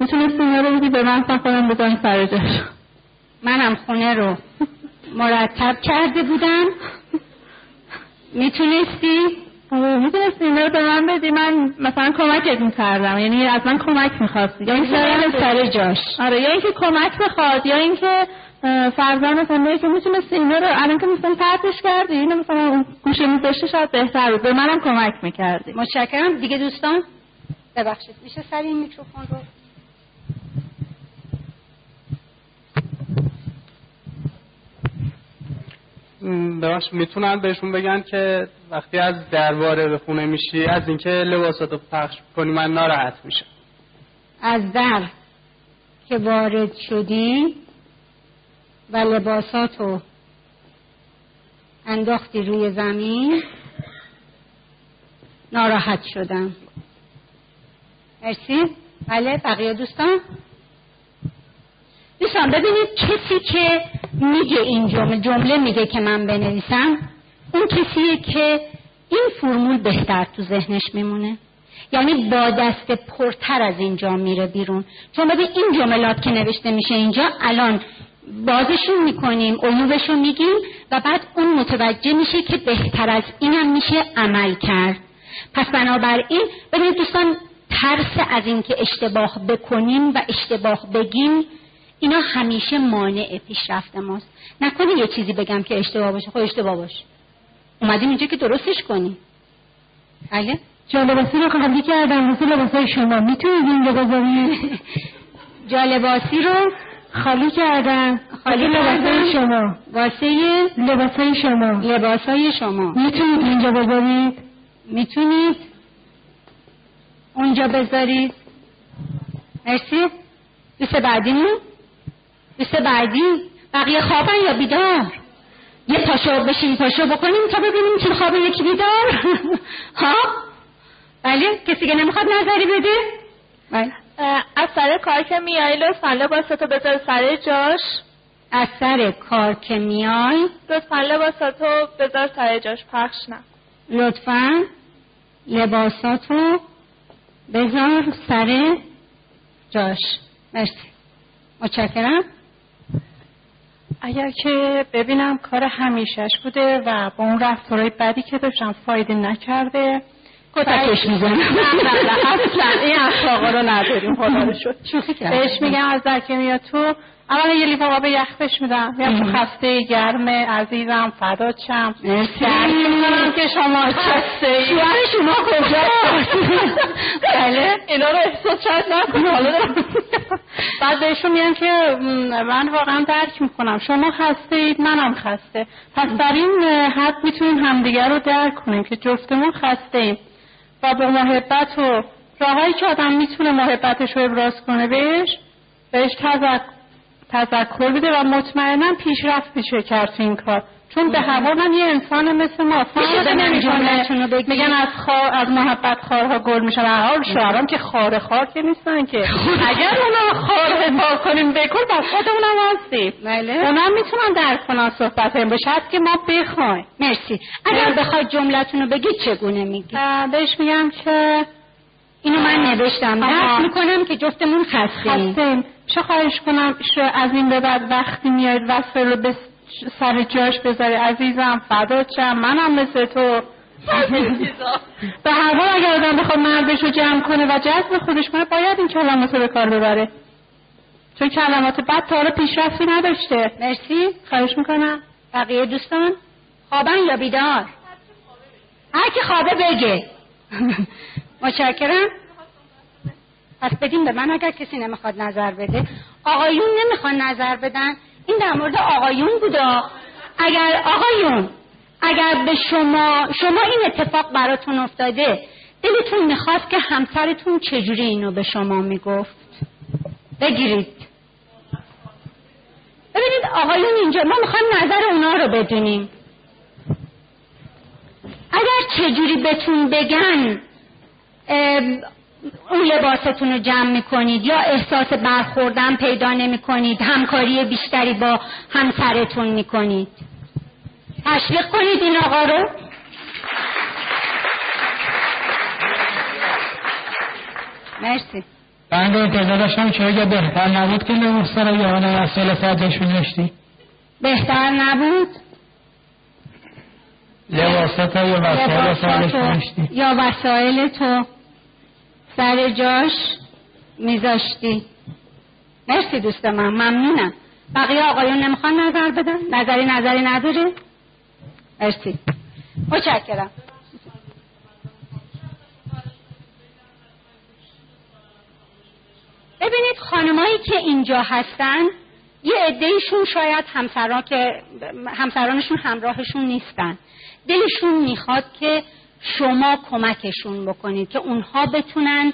می‌تونستی اینا رو بگی به من خودم بزنی سر منم خونه رو مرتب کرده بودم می‌تونستی آره می‌تونستی اینا رو به من بدی من مثلا کمکت می‌کردم یعنی از من کمک می‌خواستی یا اینکه سر جاش آره یا اینکه کمک بخواد یا اینکه فرزن مثلا که می‌تونستی اینا رو الان که مثلا پرتش کردی اینو مثلا گوشه میذاشتی شاید بهتر بود. به منم کمک می‌کردی. متشکرم. دیگه دوستان؟ ببخشید میشه سر این میکروفون رو؟ ببخش می‌تونن بهشون بگن که وقتی از درباره به خونه میشی از اینکه لباساتو پخش کنی من ناراحت میشم. از در که وارد شدی و لباساتو انداختی روی زمین. ناراحت شدم. مرسی. بله بقیه دوستان؟ دوستان ببینید کسی که میگه این جمله جمله میگه که من بنویسم اون کسیه که این فرمول بهتر تو ذهنش میمونه. یعنی با دست پرتر از اینجا میره بیرون. چون ببین این جملات که نوشته میشه اینجا الان بازشون می‌کنیم عیوبشون میگیم و بعد اون متوجه میشه که بهتر از اینم میشه عمل کرد. پس بنابراین ببینید دوستان ترس از اینکه اشتباه بکنیم و اشتباه بگیم اینا همیشه مانع پیشرفت ماست. نکنه یه چیزی بگم که اشتباه باشه. خب اشتباه باشه. اومدیم اینجا که درستش کنی بله؟ جالباسی رو خالی کردم. مثل لباسای شما. می‌تونید اینجا بذارید جالباسی رو خالی کردم خالی لباسای شما. واسه لباسای شما. لباسای شما. می‌تونید اینجا بذارید؟ می‌تونید اونجا بذارید. مرسی. دوست بعدیمون دوست بعدی؟ بقیه خوابن یا بیدار؟ یه پاشو بشین پاشو بکنیم تا ببینیم چه خواب یکی بیدار. ها بله کسی که نمی‌خواد نظری بده. بله. از سر کار که میای لطفا لباساتو بذار سر جاش. از سر کار که میای؟ لطفا لباساتو بذار سر جاش پخش نه. لطفا لباساتو بذار سر جاش. مرسی. متشکرم. اگر که ببینم کار همیشش بوده و با اون رفتارهای بدی که داشتم فایده نکرده کتکش می‌زنم. نه نه نه اصلا این اخلاقا رو نداریم. خدا رو شد بهش میگم از در که میاد تو. اول یه لیوان آب یخ بهش میدم. یا تو خسته گرمه عزیزم فدا چم که شما خسته ای. شوهر شما کجا بله. اینا رو احساس شاید نکنم. حالا بعد بهشون میگن که من واقعا درک می‌کنم. شما خسته اید منم خسته. پس در این حد می‌تونیم همدیگر رو درک کنیم که جفتمون خسته ایم. و با محبت و راههایی که آدم می‌تونه محبتش رو ابراز کنه بهش بهش تذکر بده و مطمئنا پیشرفت میشه کرد این کار. چون به هوا من یه انسان مثل ما فرق نمی‌کنه. میگن از خار از محبت خارها گل میشن هر حال شعرام که خار خار که نیستن که. اگر اونا خار حفاظ کنیم بکن پس خودمونم هستیم. بله. اونا می‌تونن درک کنن صحبت هم بشه. که ما بخوایم. مرسی. اگر بخواد جملتون رو بگید چگونه میگی؟ بهش میگم که اینو من نوشتم. درک می‌کنم که جفتمون خستیم چه خواهش کنم از این به بعد وقتی میاید وصفه رو به سر جاش بذاری. عزیزم فدا چم منم مثل تو. به هر حال اگر آدم بخواد مردش رو جمع کنه و جذب خودش کنه باید این کلمات رو به کار ببره. چون کلمات بعد تا حالا پیشرفتی نداشته. مرسی. خواهش می‌کنم. بقیه دوستان خوابن یا بیدار؟ هر کی خوابه بگه. متشکرم. پس بدین به من اگر کسی نمی‌خواد نظر بده. آقایون نمی‌خواد نظر بدن. این در مورد آقایون بودا اگر آقایون اگر به شما شما این اتفاق براتون افتاده دلتون می‌خواست که همسرتون چجوری اینو به شما می‌گفت؟ بگیرید. ببینید آقایون اینجا ما می‌خوایم نظر اونا رو بدونیم. اگر چجوری بهتون بگن اون لباستون رو جمع می‌کنید یا احساس برخوردن پیدا نمی‌کنید همکاری بیشتری با همسرتون می‌کنید؟ تشویق کنید این آقا رو. مرسی. بنده انتظار داشتم چرا یا بهتر نبود که لباس رو یا وسایل سازشون داشتی بهتر نبود؟ لباسات یا وسایل سازش داشتی یا وسایل تو؟ سر جاش میذاشتی. مرسی دوست من ممنونم. بقیه آقایون نمی‌خوان نظر بدن؟ نظری نظری نداره مرسی. متشکرم. ببینید خانمایی که اینجا هستن یه عدهشون شاید همسران که همسرانشون همراهشون نیستن. دلشون می‌خواد که شما کمکشون بکنید که اونها بتونن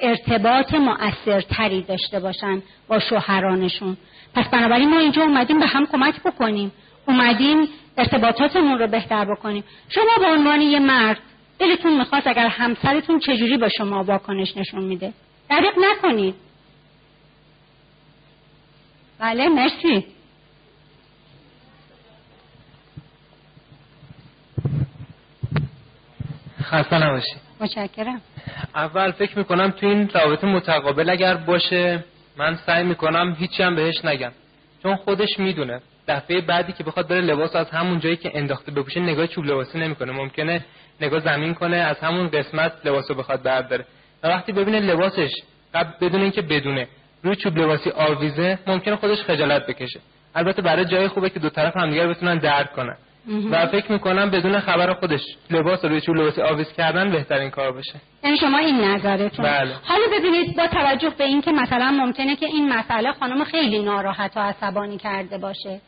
ارتباط مؤثرتری داشته باشن با شوهرانشون. پس بنابراین ما اینجا اومدیم به هم کمک بکنیم. اومدیم ارتباطاتمون رو بهتر بکنیم. شما به عنوان یه مرد دلتون می‌خواست اگر همسرتون چجوری با شما واکنش نشون میده؟ دریق نکنید. بله مرسی. خسته نباشی. متشکرم. اول فکر می‌کنم تو این رابطه متقابل اگر باشه من سعی می‌کنم هیچی هم بهش نگم. چون خودش می‌دونه دفعه بعدی که بخواد بره لباس از همون جایی که انداخته بپوشه نگاه چوب لباسی نمی‌کنه. ممکنه نگاه زمین کنه از همون قسمت لباسو بخواد برداره. و وقتی ببینه لباسش قبل بدون اینکه بدونه روی چوب لباسی آویزه ممکنه خودش خجالت بکشه. البته برای جای خوبه که دو طرف همدیگر بتونن درک کنن. و فکر می‌کنم بدون خبر خودش لباس روی چوب لباسی آویز کردن بهترین کار بشه یعنی شما این نظرتون. بله. حالا ببینید با توجه به اینکه مثلا ممکنه که این مسئله خانم خیلی ناراحت و عصبانی کرده باشه.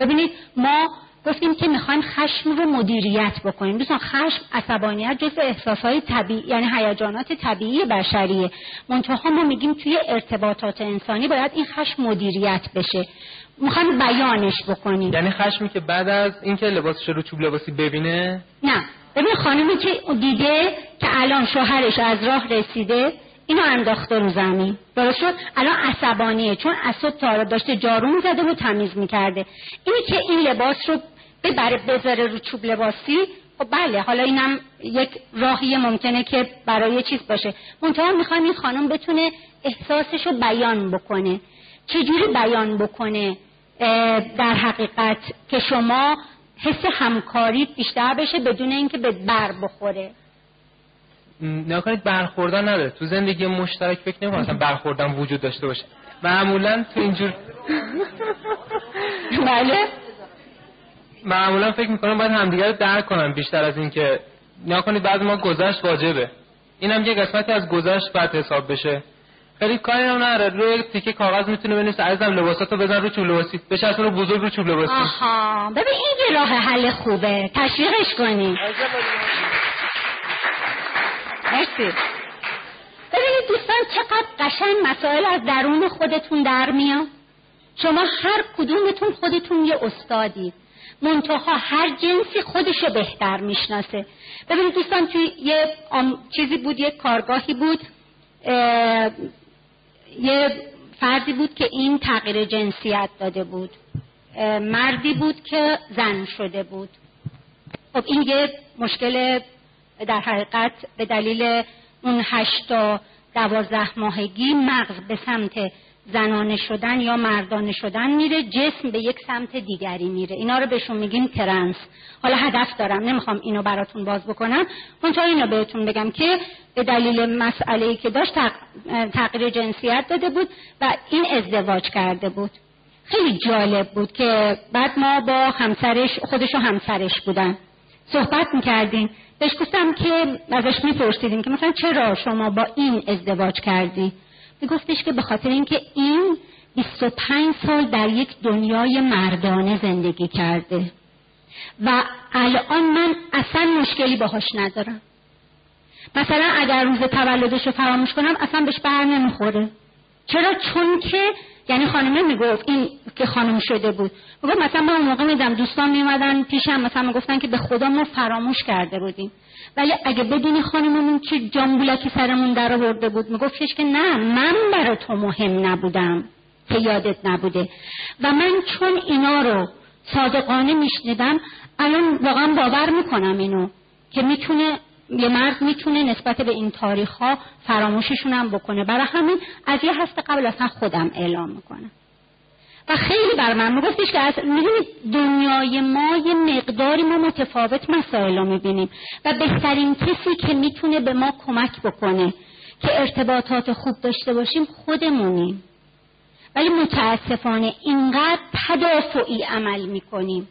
ببینید ما گفتیم که می‌خوایم خشم رو مدیریت بکنیم. دوستان خشم عصبانیت جز احساسهای طبیعی یعنی هیجانات طبیعی بشریه. منتها ما میگیم توی ارتباطات انسانی باید این خشم مدیریت بشه. می‌خوایم بیانش بکنیم یعنی خشمی که بعد از اینکه لباسش رو چوب لباسی ببینه؟ نه. ببین خانمی که دیده که الان شوهرش از راه رسیده اینو انداخته رو زمین. درست شد؟ الان عصبانیه چون اسد تارا داشته جارو می‌زده و تمیز می‌کرده. اینی که این لباس رو ببره بذاره رو چوب لباسی خب بله حالا اینم یک راهی ممکنه که برای چیز باشه. منتها می‌خوایم این خانم بتونه احساسش رو بیان بکنه. چجوری بیان بکنه؟ در حقیقت که شما حس همکاری بیشتر بشه بدون اینکه به بر بخوره. نکنید برخوردن نداره. تو زندگی مشترک فکر نمی کنم برخوردن وجود داشته باشه. معمولا تو اینجور بله. معمولا فکر می‌کنم باید همدیگر رو درک کنن بیشتر از اینکه نکنید بعد ما گذشت واجبه. اینم یه قسمتی از گذشت بعد حساب بشه. خیلی کاری هم نره روی تیکه کاغذ می‌تونه بنویسه. عزیزم لباساتو بزن رو چوب لباسی. بشه رو بزرگ رو چوب لباسی. آها. ببین این یه راه حل خوبه. تشویقش کنی. مرسی. ببینید دوستان چقدر قشنگ مسائل از درون خودتون در میاد شما هر کدومتون خودتون یه استادی. منتها هر جنسی خودشو بهتر می‌شناسه. ببینید دوستان توی یه چیزی بود یه کارگاهی بود. یه فردی بود که این تغییر جنسیت داده بود. مردی بود که زن شده بود. خب این یه مشکل در حقیقت به دلیل اون هشت تا دوازده ماهگی مغز به سمت زنانه شدن یا مردانه شدن میره جسم به یک سمت دیگری میره. اینا رو بهشون میگیم ترنس. حالا هدف دارم نمی‌خوام اینو براتون باز بکنم. تا اینو بهتون بگم که به دلیل مسئله که داشت تغییر جنسیت داده بود و این ازدواج کرده بود. خیلی جالب بود که بعد ما با همسرش خودش و همسرش بودن. صحبت می‌کردیم. بهش گفتم که ازش میپرسیدیم که مثلا چرا شما با این ازدواج کردی؟ میگفتش که به خاطر اینکه این 25 سال در یک دنیای مردانه زندگی کرده و الان من اصلا مشکلی باهاش ندارم. مثلا اگر روز تولدش رو فراموش کنم اصلا بهش بر نمی‌خوره. چرا؟ چون که یعنی خانمه می‌گفت این که خانم شده بود. می‌گفت مثلا من اون موقع میدم دوستان میومدن پیشم مثلا می‌گفتن که به خدا ما فراموش کرده بودیم. ولی اگه بدونی خانممون چه جامبولکی سرمون در آورده بود میگفتش که نه من برای تو مهم نبودم. که یادت نبوده. و من چون اینا رو صادقانه میشنیدم الان واقعا باور می‌کنم اینو که می‌تونه یه مرد می‌تونه نسبت به این تاریخ ها فراموششون هم بکنه. برای همین از یه هفته قبل اصلا خودم اعلام می‌کنم. و خیلی بر من میگفتش که از دنیای ما یه مقداری ما متفاوت مسائل رو می‌بینیم و بهترین کسی که می‌تونه به ما کمک بکنه که ارتباطات خوب داشته باشیم خودمونیم. ولی متاسفانه اینقدر تدافعی عمل می‌کنیم.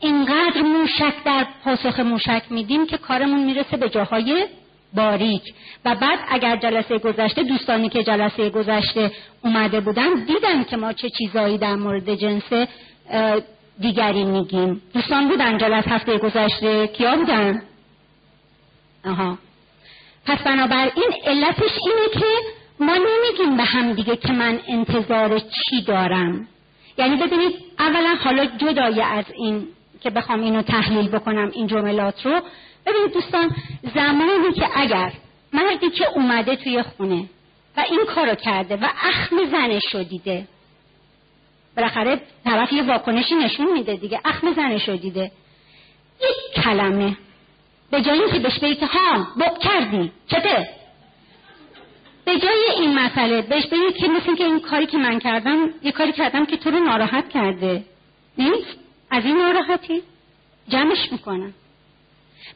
اینقدر موشک در پاسخ موشک میدیم که کارمون می‌رسه به جاهای باریک. و بعد اگر جلسه گذشته دوستانی که جلسه گذشته اومده بودن دیدن که ما چه چیزایی در مورد جنس دیگری میگیم. دوستان بودن جلسه هفته گذشته؟ کیا بودن؟ آها. پس بنابراین علتش اینه که ما نمیگیم به هم دیگه که من انتظار چی دارم. یعنی ببینید اولا حالا جدای از این که بخوام اینو تحلیل بکنم این جملات رو ببینید دوستان زمانی که اگر مردی که اومده توی خونه و این کارو کرده و اخم زنش رو دیده بالاخره طرف یه واکنشی نشون میده دیگه اخم زنش رو دیده. یک کلمه به جایی که بهش بگی که ها بب کردی چته به جای این مسئله بهش بگی که مثل که این کاری که من کردم یه کاری کردم که تو رو ناراحت کرده. نیست؟ از این ناراحتی؟ جمعش می‌کنم.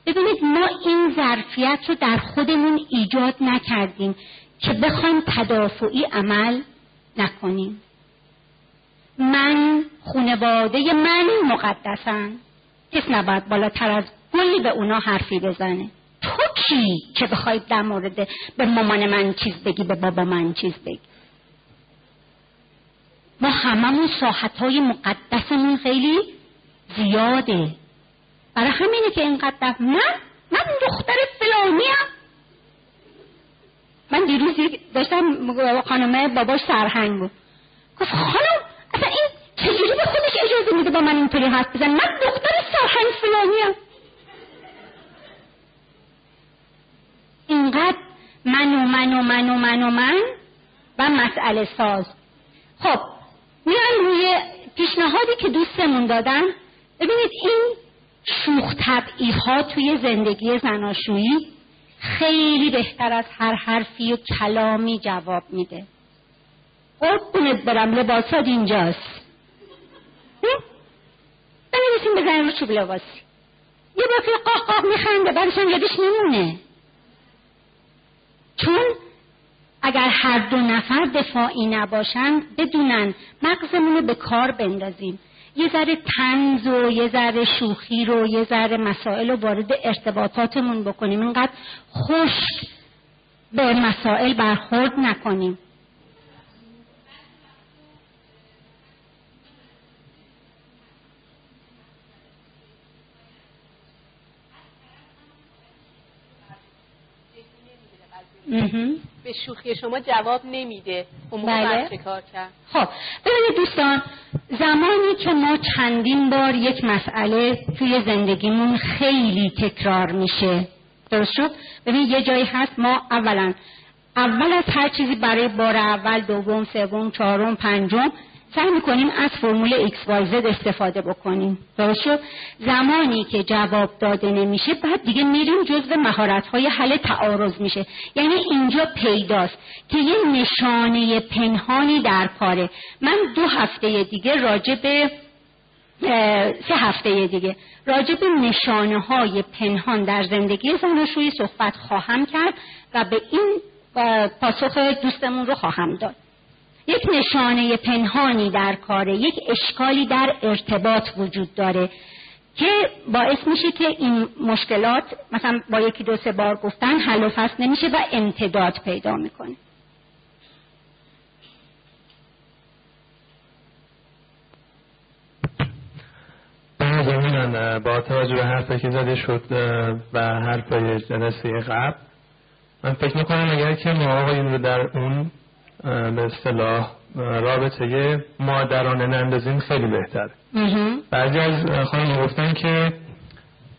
ببینید ما این ظرفیت رو در خودمون ایجاد نکردیم که بخوایم تدافعی عمل نکنیم. من خونواده من مقدسن. کس نباید بالاتر از گلی به اونا حرفی بزنه. تو کی که بخوای در مورد به مامان من چیز بگی به بابا من چیز بگی؟ ما هممون ساحت های مقدسمون خیلی زیاده. برای همینه که اینقدر من من دختر فلانیم من دیروز داشتم خانمه باباش سرهنگ بود. گفت خانم اصلا این چجوری به خودش اجازه میده با من اینطوری حرف بزن من دختر سرهنگ فلانیم اینقدر من و من و من و من و من و مسئله ساز. خب میان روی پیشنهادی که دوستمون دادن. ببینید این شوخ طبعی ها توی زندگی زناشویی خیلی بهتر از هر حرفی و کلامی جواب میده. قربونت برم لباسات اینجاست. بنویسیم بزنیم رو چوب لباسی. یه بار قاه قاه میخنده بعدشم یادش نمونه. چون اگر هر دو نفر دفاعی نباشند بدونن مغزمون رو به کار بندازیم. یه ذره تنز و یه ذره شوخی رو یه ذره مسائل رو وارد ارتباطاتمون بکنیم. اینقدر خشک به مسائل برخورد نکنیم. به شوخی شما جواب نمیده. اون بله. کار کرد. خب ببینید دوستان زمانی که ما چندین بار یک مسئله توی زندگیمون خیلی تکرار میشه. درست شد؟ ببین یه جایی هست ما اولا اول از هر چیزی برای بار اول دوم سوم چهارم پنجم سعی می‌کنیم از فرمول XYZ استفاده بکنیم. درست زمانی که جواب داده نمیشه بعد دیگه میریم جزو مهارت های حل تعارض میشه. یعنی اینجا پیداست که یه نشانه پنهانی در کاره من دو هفته دیگه راجع به سه هفته دیگه راجع به نشانه های پنهان در زندگی زناشویی صحبت خواهم کرد و به این پاسخ دوستمون رو خواهم داد. یک نشانه پنهانی در کاره یک اشکالی در ارتباط وجود داره که باعث میشه که این مشکلات مثلا با یکی دو سه بار گفتن حل و فصل نمیشه و امتداد پیدا می‌کنه. با توجه به حرفی که زده شد و حرفای جلسه قبل من فکر می‌کنم اگر که ما آقایون رو در اون به اصطلاح رابطه مادرانه نندازیم خیلی بهتره بعضی از خانم گفتن که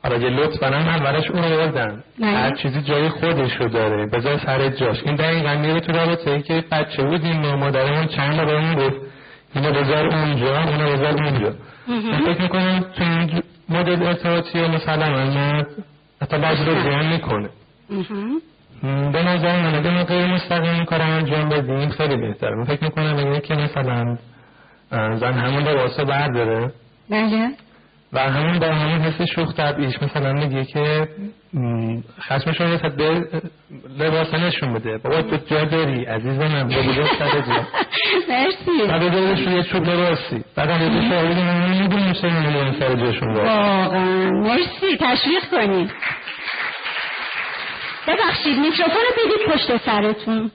حالا یه لطف هم اولش اون بردن. هر چیزی جای خودش رو داره بذار سر جاش. این دقیقا میره تو رابطه ای که بچه بودیم ما مادرمون چند بار اون گفت. اینو بذار اونجا اینو بذار اونجا. من فکر می‌کنم تو این مدل ارتباطی مثلا من حتی بعضی رو زیان می‌کنه. به نظر من اگه ما غیر مستقیم کار انجام بدیم خیلی بهتره. من فکر می‌کنم اگه که مثلا زن همون لباسو برداره. بله. و همون با همون حس شوخ طبعیش مثلا میگه که خشمش رو به لباس نشون بده. بابا تو جا داری عزیزم با بجا سر جا مرسی. بعد دارش روی چوب لباسی بعد هم یه شاهدی من می‌دونم چه می‌دونم سر جاشون واقعا. مرسی. تشویق کنید ببخشید میکروفون رو بدید پشت سرتون.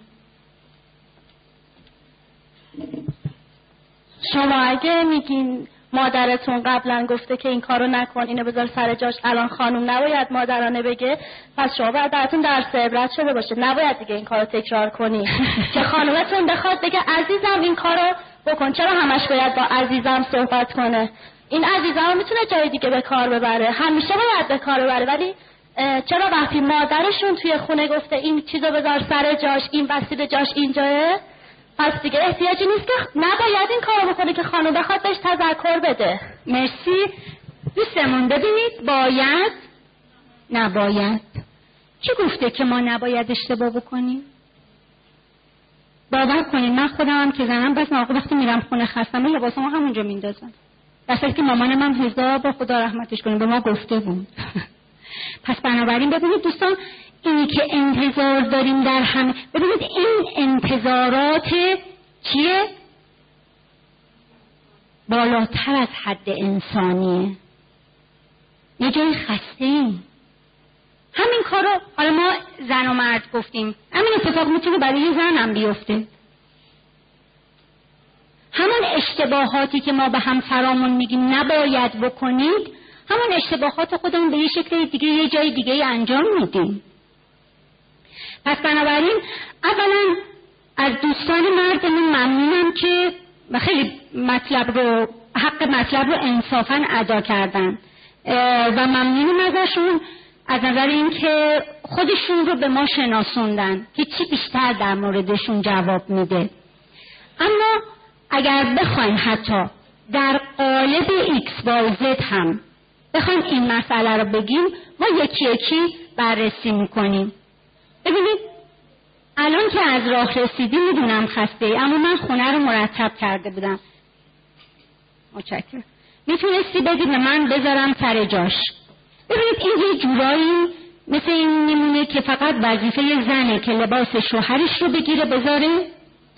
شما اگه میگین مادرتون قبلا گفته که این کارو نکن اینو بذار سر جاش الان خانم نباید مادرانه بگه پس شما باید براتون درس عبرت شده باشه. نباید دیگه این کارو تکرار کنی. که خانومتون بخواد بگه عزیزم این کارو بکن. چرا همش باید با عزیزم صحبت کنه؟ این عزیزم می‌تونه جای دیگه به کار ببره. همیشه باید به کار ببره ولی چرا وقتی مادرشون توی خونه گفته این چیزو بذار سر جاش این وسیله جاش اینجاه؟ پس دیگه احتیاجی نیست که نباید این کارو بکنه که خانم بخواد بهش تذکر بده. مرسی. دوستمون ببینید باید نباید. چی گفته که ما نباید اشتباه بکنیم؟ باور کنید من خودم هم که زنم بس وقتی میرم خونه خستم لباسم همونجا میندازم. در که مامان من هزار با خدا رحمتش کنیم به ما گفته بود. پس بنابراین ببینید دوستان اینی که انتظار داریم در همه ببینید این انتظارات چیه؟ بالاتر از حد انسانیه. یه جای خسته ایم همین کارو حالا ما زن و مرد گفتیم. همین اتفاق می‌تونه برای یه زن هم بیفته. همون اشتباهاتی که ما به هم فرامون میگیم نباید بکنید همون اشتباهات خودمون به یه شکل دیگه یه جای دیگه انجام میدیم. پس بنابراین اولا از دوستان مردمون ممنونم که خیلی مطلب رو حق مطلب رو انصافا ادا کردن. و ممنونم ازشون از نظر اینکه خودشون رو به ما شناسوندن که چی بیشتر در موردشون جواب میده. اما اگر بخوایم حتی در قالب ایکس y هم بخوایم این مسئله رو بگیم ما یکی یکی بررسی می‌کنیم. ببینید الان که از راه رسیدی می‌دونم خسته ای اما من خونه رو مرتب کرده بودم. می‌تونستی بدی من بذارم سر جاش. ببینید این یه جورایی مثل این نمونه که فقط وظیفه زنه که لباس شوهرش رو بگیره بذاره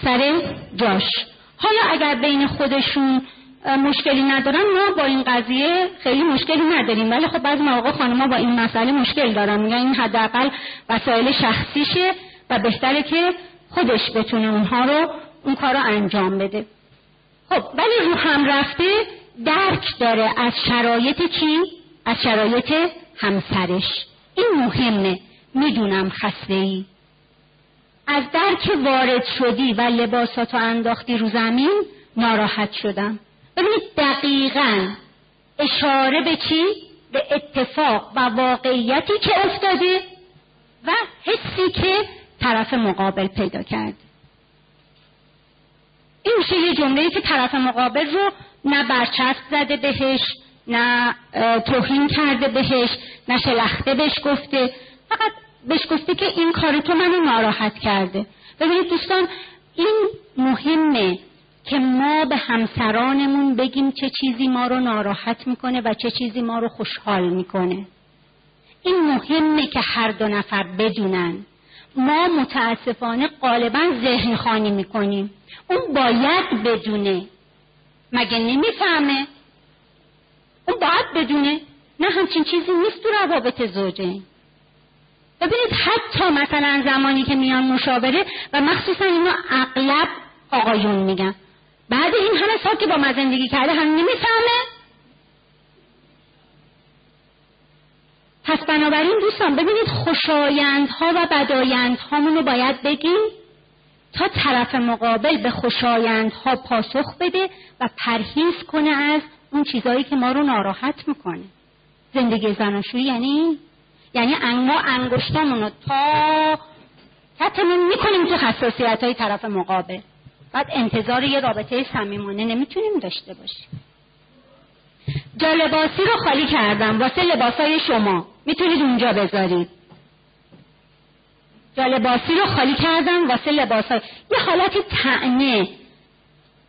سر جاش. حالا اگر بین خودشون مشکلی ندارن ما با این قضیه خیلی مشکلی نداریم. ولی خب بعضی مواقع خانم‌ها با این مسئله مشکل دارن. میگن این حداقل وسایل شخصیشه و بهتره که خودش بتونه اونها رو اون کار رو انجام بده. خب ولی رو هم رفته درک داره از شرایط چی؟ از شرایط همسرش. این مهمه. می‌دونم خسته ای از درک وارد شدی و لباساتو انداختی رو زمین ناراحت شدم. ببینید دقیقا اشاره به چی؟ به اتفاق و واقعیتی که افتاده و حسی که طرف مقابل پیدا کرد این میشه یه جمله که طرف مقابل رو نه برچسب زده بهش نه توهین کرده بهش نه شلخته بهش گفته. فقط بهش گفته که این کار تو منو ناراحت کرده. ببینید دوستان این مهمه که ما به همسرانمون بگیم چه چیزی ما رو ناراحت می‌کنه و چه چیزی ما رو خوشحال می‌کنه. این مهمه که هر دو نفر بدونن. ما متاسفانه غالبا ذهن خانی می‌کنیم. اون باید بدونه. مگه نمی‌فهمه؟ اون باید بدونه. نه همچین چیزی نیست تو روابط زوجین ببینید حتی مثلا زمانی که میان مشاوره و مخصوصا اینو اغلب آقایون میگن. بعد این همه سال که با ما زندگی کرده هم نمی‌فهمه. پس بنابراین دوستان ببینید خوشایندها و بدایندهامون رو باید بگیم تا طرف مقابل به خوشایندها پاسخ بده و پرهیز کنه از اون چیزایی که ما رو ناراحت می‌کنه. زندگی زناشویی یعنی یعنی ما انگشتامون رو تا حتمون می‌کنیم تو حساسیت های طرف مقابل. بعد انتظار یه رابطه صمیمانه نمی‌تونیم داشته باشیم. جا لباسی رو خالی کردم. واسه لباسای شما. می‌تونید اونجا بذارید. جا لباسی رو خالی کردم. واسه لباسای یه حالت تعنه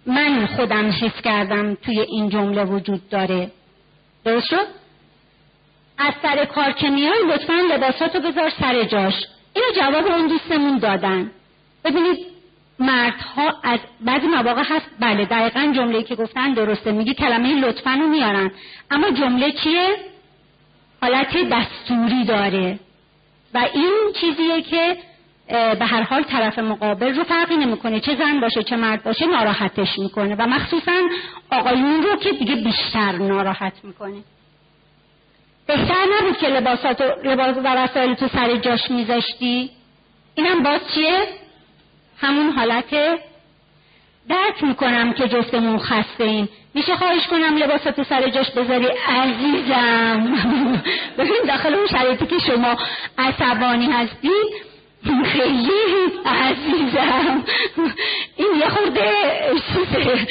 من خودم حس کردم توی این جمله وجود داره. درست شد؟ از سر کار که میای لطفا لباساتو بذار سر جاش. اینو جواب اون دوستمون دادن. ببینید مردها از بعضی مواقع هست بله دقیقا جمله که گفتن درسته میگی کلمه لطفا رو میارن. اما جمله چیه؟ حالت دستوری داره. و این چیزیه که به هر حال طرف مقابل رو فرقی نمی‌کنه. چه زن باشه چه مرد باشه ناراحتش می‌کنه. و مخصوصا آقایون رو که دیگه بیشتر ناراحت می‌کنه. بهتر نبود که لباسات لباس و وسایل تو سر جاش میذاشتی؟ اینم باز چیه؟ همون حالت درک می‌کنم که جفتمون خسته این میشه خواهش کنم لباسات سر جاش بذاری؟ عزیزم. ببین داخل اون شرایطی که شما عصبانی هستی خیلی عزیزم. این یه خورده چیزه.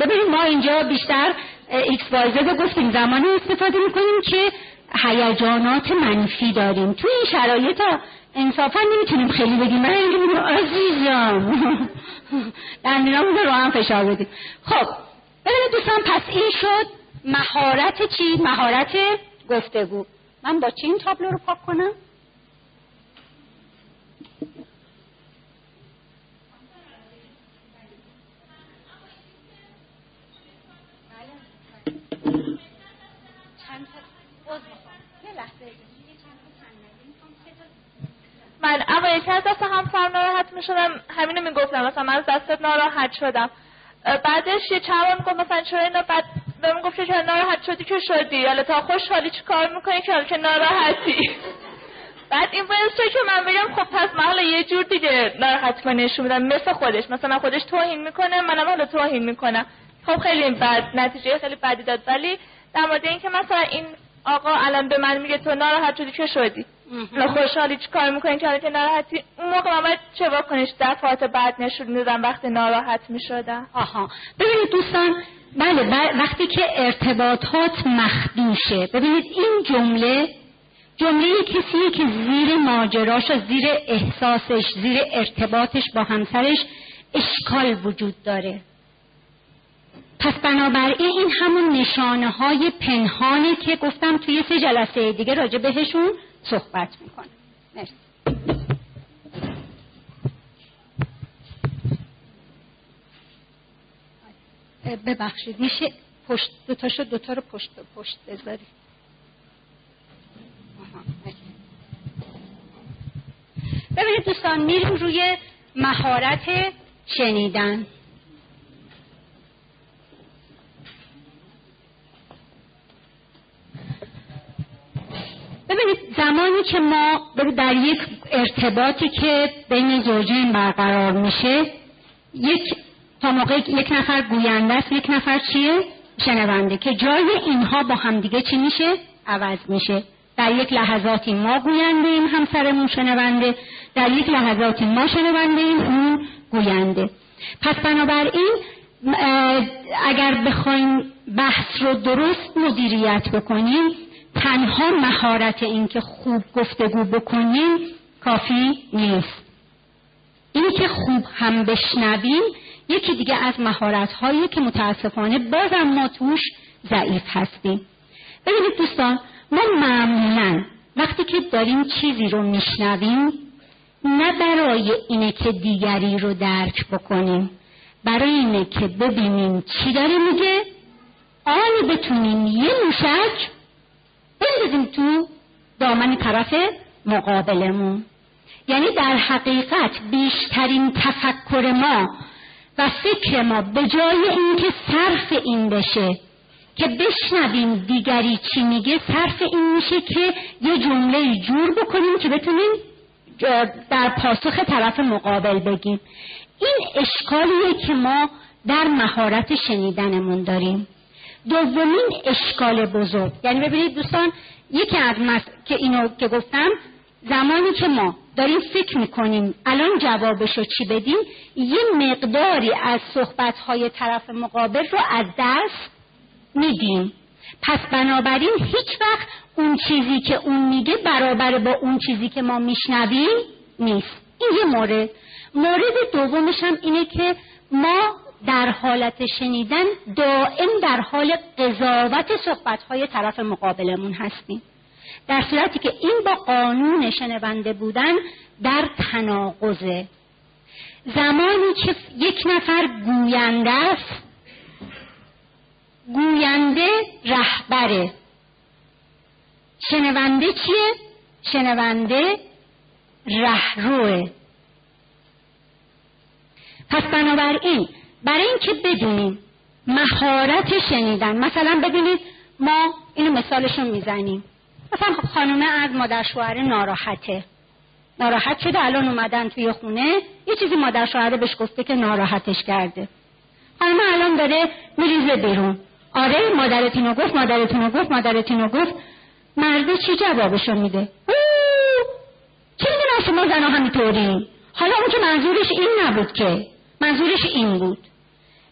ببینید ما اینجا بیشتر X Y Z گفتیم. زمانی استفاده می‌کنیم که هیجانات منفی داریم. تو این شرایط ها انصافا نمی‌تونیم خیلی بگیم. من اینجا عزیزم. دندونامون رو هم فشار بدیم. خب ببینید دوستان پس این شد مهارت چی؟ مهارت گفتگو. من با چی این تابلو رو پاک کنم؟ من اما یکی از دست همسر ناراحت می شدم همینو می‌گفتم. مثلا من از دستت ناراحت شدم. بعدش یه چند گفت مثلا چرا اینا بعد بهم گفت چرا ناراحت شدی که شدی؟ حالا تا خوشحالی چی کار می‌کنی که حالا که ناراحتی؟ بعد این باعث که من بگم خب پس من حالا یه جور دیگه ناراحت من نشون میدم. مثل خودش. مثلا خودش توهین می‌کنه منم حالا توهین می‌کنم. خب خیلی بد. نتیجه خیلی بدی داد. ولی در مورد اینکه مثلا این آقا الان به من میگه تو ناراحت شدی که شدی. خوشحالی چی کار می‌کنی؟ که که ناراحتی؟ اون موقع من باید چه کنیش دفعات بعد نشون میدم وقتی ناراحت می‌شدم. آها. ببینید دوستان بله وقتی که ارتباطات مخدوشه. ببینید این جمله جمله کسیه که زیر ماجراش و زیر احساسش زیر ارتباطش با همسرش اشکال وجود داره. پس بنابراین این همون نشانه های پنهانه که گفتم توی سه جلسه دیگه راجع بهشون صحبت می‌کنم مرسی. ببخشید میشه پشت دوتاشو دوتا رو پشت پشت بذاری ببینید دوستان میریم روی مهارت شنیدن. ببینید زمانی که ما در یک ارتباطی که بین زوجین برقرار میشه یک تا موقع یک نفر گوینده است یک نفر چیه؟ شنونده که جای اینها با همدیگه چی میشه؟ عوض میشه. در یک لحظاتی ما گوینده ایم همسرمون شنونده در یک لحظاتی ما شنونده ایم اون گوینده. پس بنابراین اگر بخوایم بحث رو درست مدیریت بکنیم تنها مهارت این که خوب گفتگو بکنیم کافی نیست. اینی که خوب هم بشنویم یکی دیگه از مهارت هایی که متاسفانه بازم ما توش ضعیف هستیم. ببینید دوستان ما معمولا وقتی که داریم چیزی رو میشنویم نه برای اینه که دیگری رو درک بکنیم برای اینه که ببینیم چی داره میگه آن بتونیم یه موشک بندازیم تو دامن طرف مقابلمون. یعنی در حقیقت بیشترین تفکر ما و فکر ما به جای اینکه صرف این بشه که بشنویم دیگری چی میگه صرف این میشه که یه جمله جور بکنیم که بتونیم در پاسخ طرف مقابل بگیم. این اشکالیه که ما در مهارت شنیدنمون داریم. دومین اشکال بزرگ. یعنی ببینید دوستان یکی از مس... که اینو که گفتم زمانی که ما داریم فکر می‌کنیم الان جوابشو چی بدیم یه مقداری از صحبتهای طرف مقابل رو از دست میدیم. پس بنابراین هیچ وقت اون چیزی که اون میگه برابر با اون چیزی که ما میشنویم نیست. این یه مورد. مورد دومش هم اینه که ما در حالت شنیدن دائم در حال قضاوت صحبتهای طرف مقابلمون هستیم. در صورتی که این با قانون شنونده بودن در تناقضه. زمانی که یک نفر گوینده است گوینده رهبره. شنونده چیه؟ شنونده رهروه. پس بنابراین برای اینکه بدونیم مهارت شنیدن مثلا ببینید ما اینو مثالشون می‌زنیم. مثلا خب خانومه از مادر شوهر ناراحته. ناراحت شده الان اومدن توی خونه. یه چیزی مادر شوهره بهش گفته که ناراحتش کرده. خانومه الان داره میریزه بیرون. آره مادرت اینو گفت مادرت اینو گفت مادرت اینو گفت. مرده چی جوابشو میده؟ چه می‌دونم شما زنها همینطوری حالا اون که منظورش این نبود که. منظورش این بود.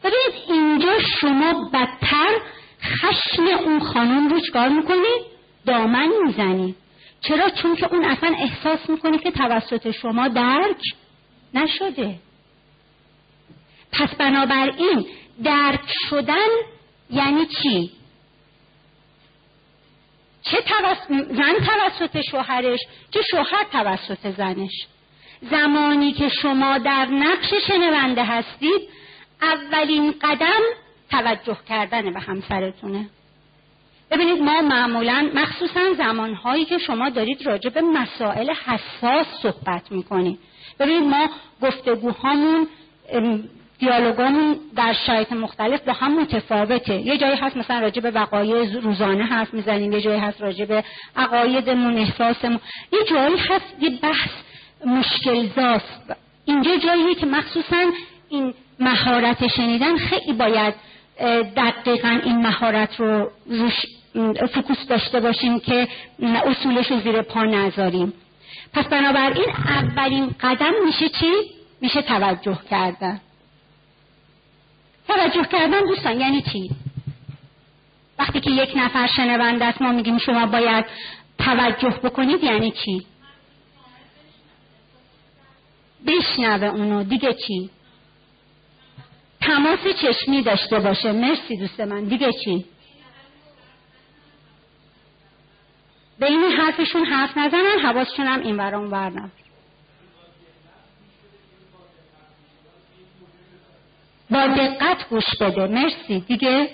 ببینید اینجا شما بدتر خشم اون خانم رو چکار می‌کنید دامن می‌زنید چرا؟ چون که اون اصلا احساس می‌کنه که توسط شما درک نشده. پس بنابراین درک شدن یعنی چی؟ چه زن توسط شوهرش چه شوهر توسط زنش. زمانی که شما در نقش شنونده هستید اولین قدم توجه کردن به همسرتونه. ببینید ما معمولا مخصوصا زمانهایی که شما دارید راجع به مسائل حساس صحبت می‌کنید. ببینید ما گفتگوهامون دیالوگامون در شرایط مختلف با هم متفاوته. یه جایی هست مثلا راجع به وقایع روزانه حرف می‌زنیم یه جایی هست راجع به عقایدمون احساسمون. یه جایی هست یه بحث مشکل زاست اینجا جاییه که مخصوصا این مهارت شنیدن خیلی باید دقیقا این مهارت رو روش فکوس داشته باشیم که اصولش رو زیر پا نذاریم پس بنابراین اولین قدم میشه چی؟ میشه توجه کردن توجه کردن دوستان یعنی چی؟ وقتی که یک نفر شنونده است ما میگیم شما باید توجه بکنید یعنی چی؟ بشنوه اونو دیگه چی؟ تماس چشمی داشته باشه. مرسی دوست من. دیگه چی؟ به این حرفشون حرف نزنن حواسشون هم این برام ورنم با دقت گوش بده. مرسی. دیگه؟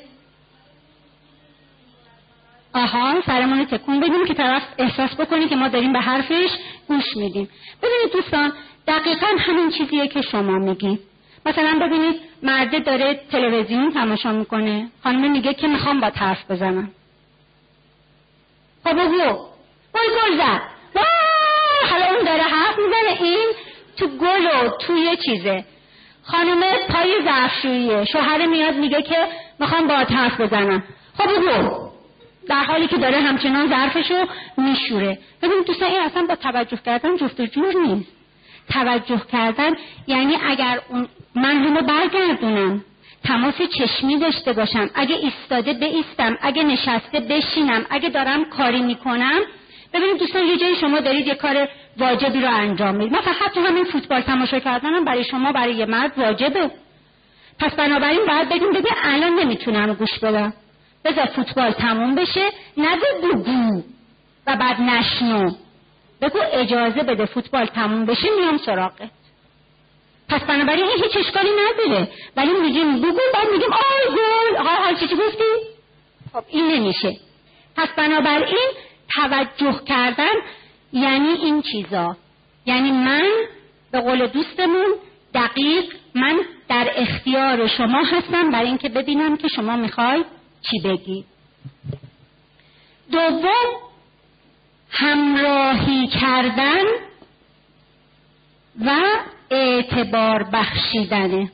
آها سرمون تکون بدیم که طرف احساس بکنی که ما داریم به حرفش گوش میدیم. ببینید دوستان دقیقا همین چیزیه که شما میگید. مثلا ببینید مرده داره تلویزیون تماشا می‌کنه. خانم میگه که می‌خوام با حرف بزنم. خب بگو وای گل زد. حالا اون داره حرف می‌زنه. این تو گل و توی چیزه. خانم پای ظرفشوییه. شوهر میاد میگه که می‌خوام با حرف بزنم. خب بگو در حالی که داره همچنان ظرفشو میشوره. ببین دوستان این اصلا با توجه کردن جفت جور نیست. توجه کردن یعنی اگر اون من همو برگردونم تماس چشمی داشته باشم. اگه ایستاده بایستم اگه نشسته بشینم اگه دارم کاری می‌کنم ببینید دوستان یه جایی شما دارید یه کار واجبی رو انجام می‌دید. مثلا حتی همین فوتبال تماشا کردنم برای شما برای یه مرد واجبه. پس بنابراین باید بگیم بگه الان نمی‌تونم گوش بدم. بذار فوتبال تموم بشه نگو بگو و بعد نشنو. بگو اجازه بده فوتبال تموم بشه میام سراغت. پس بنابراین هیچ اشکالی نداره. ولی میگیم بگو بعد میگیم آی گل. آقا حال چی گفتی؟ خب این نمیشه. پس بنابراین توجه کردن یعنی این چیزا. یعنی من به قول دوستمون دقیق من در اختیار شما هستم برای اینکه ببینم که شما می‌خوای چی بگی. دوم همراهی کردن و اعتبار بخشیدنه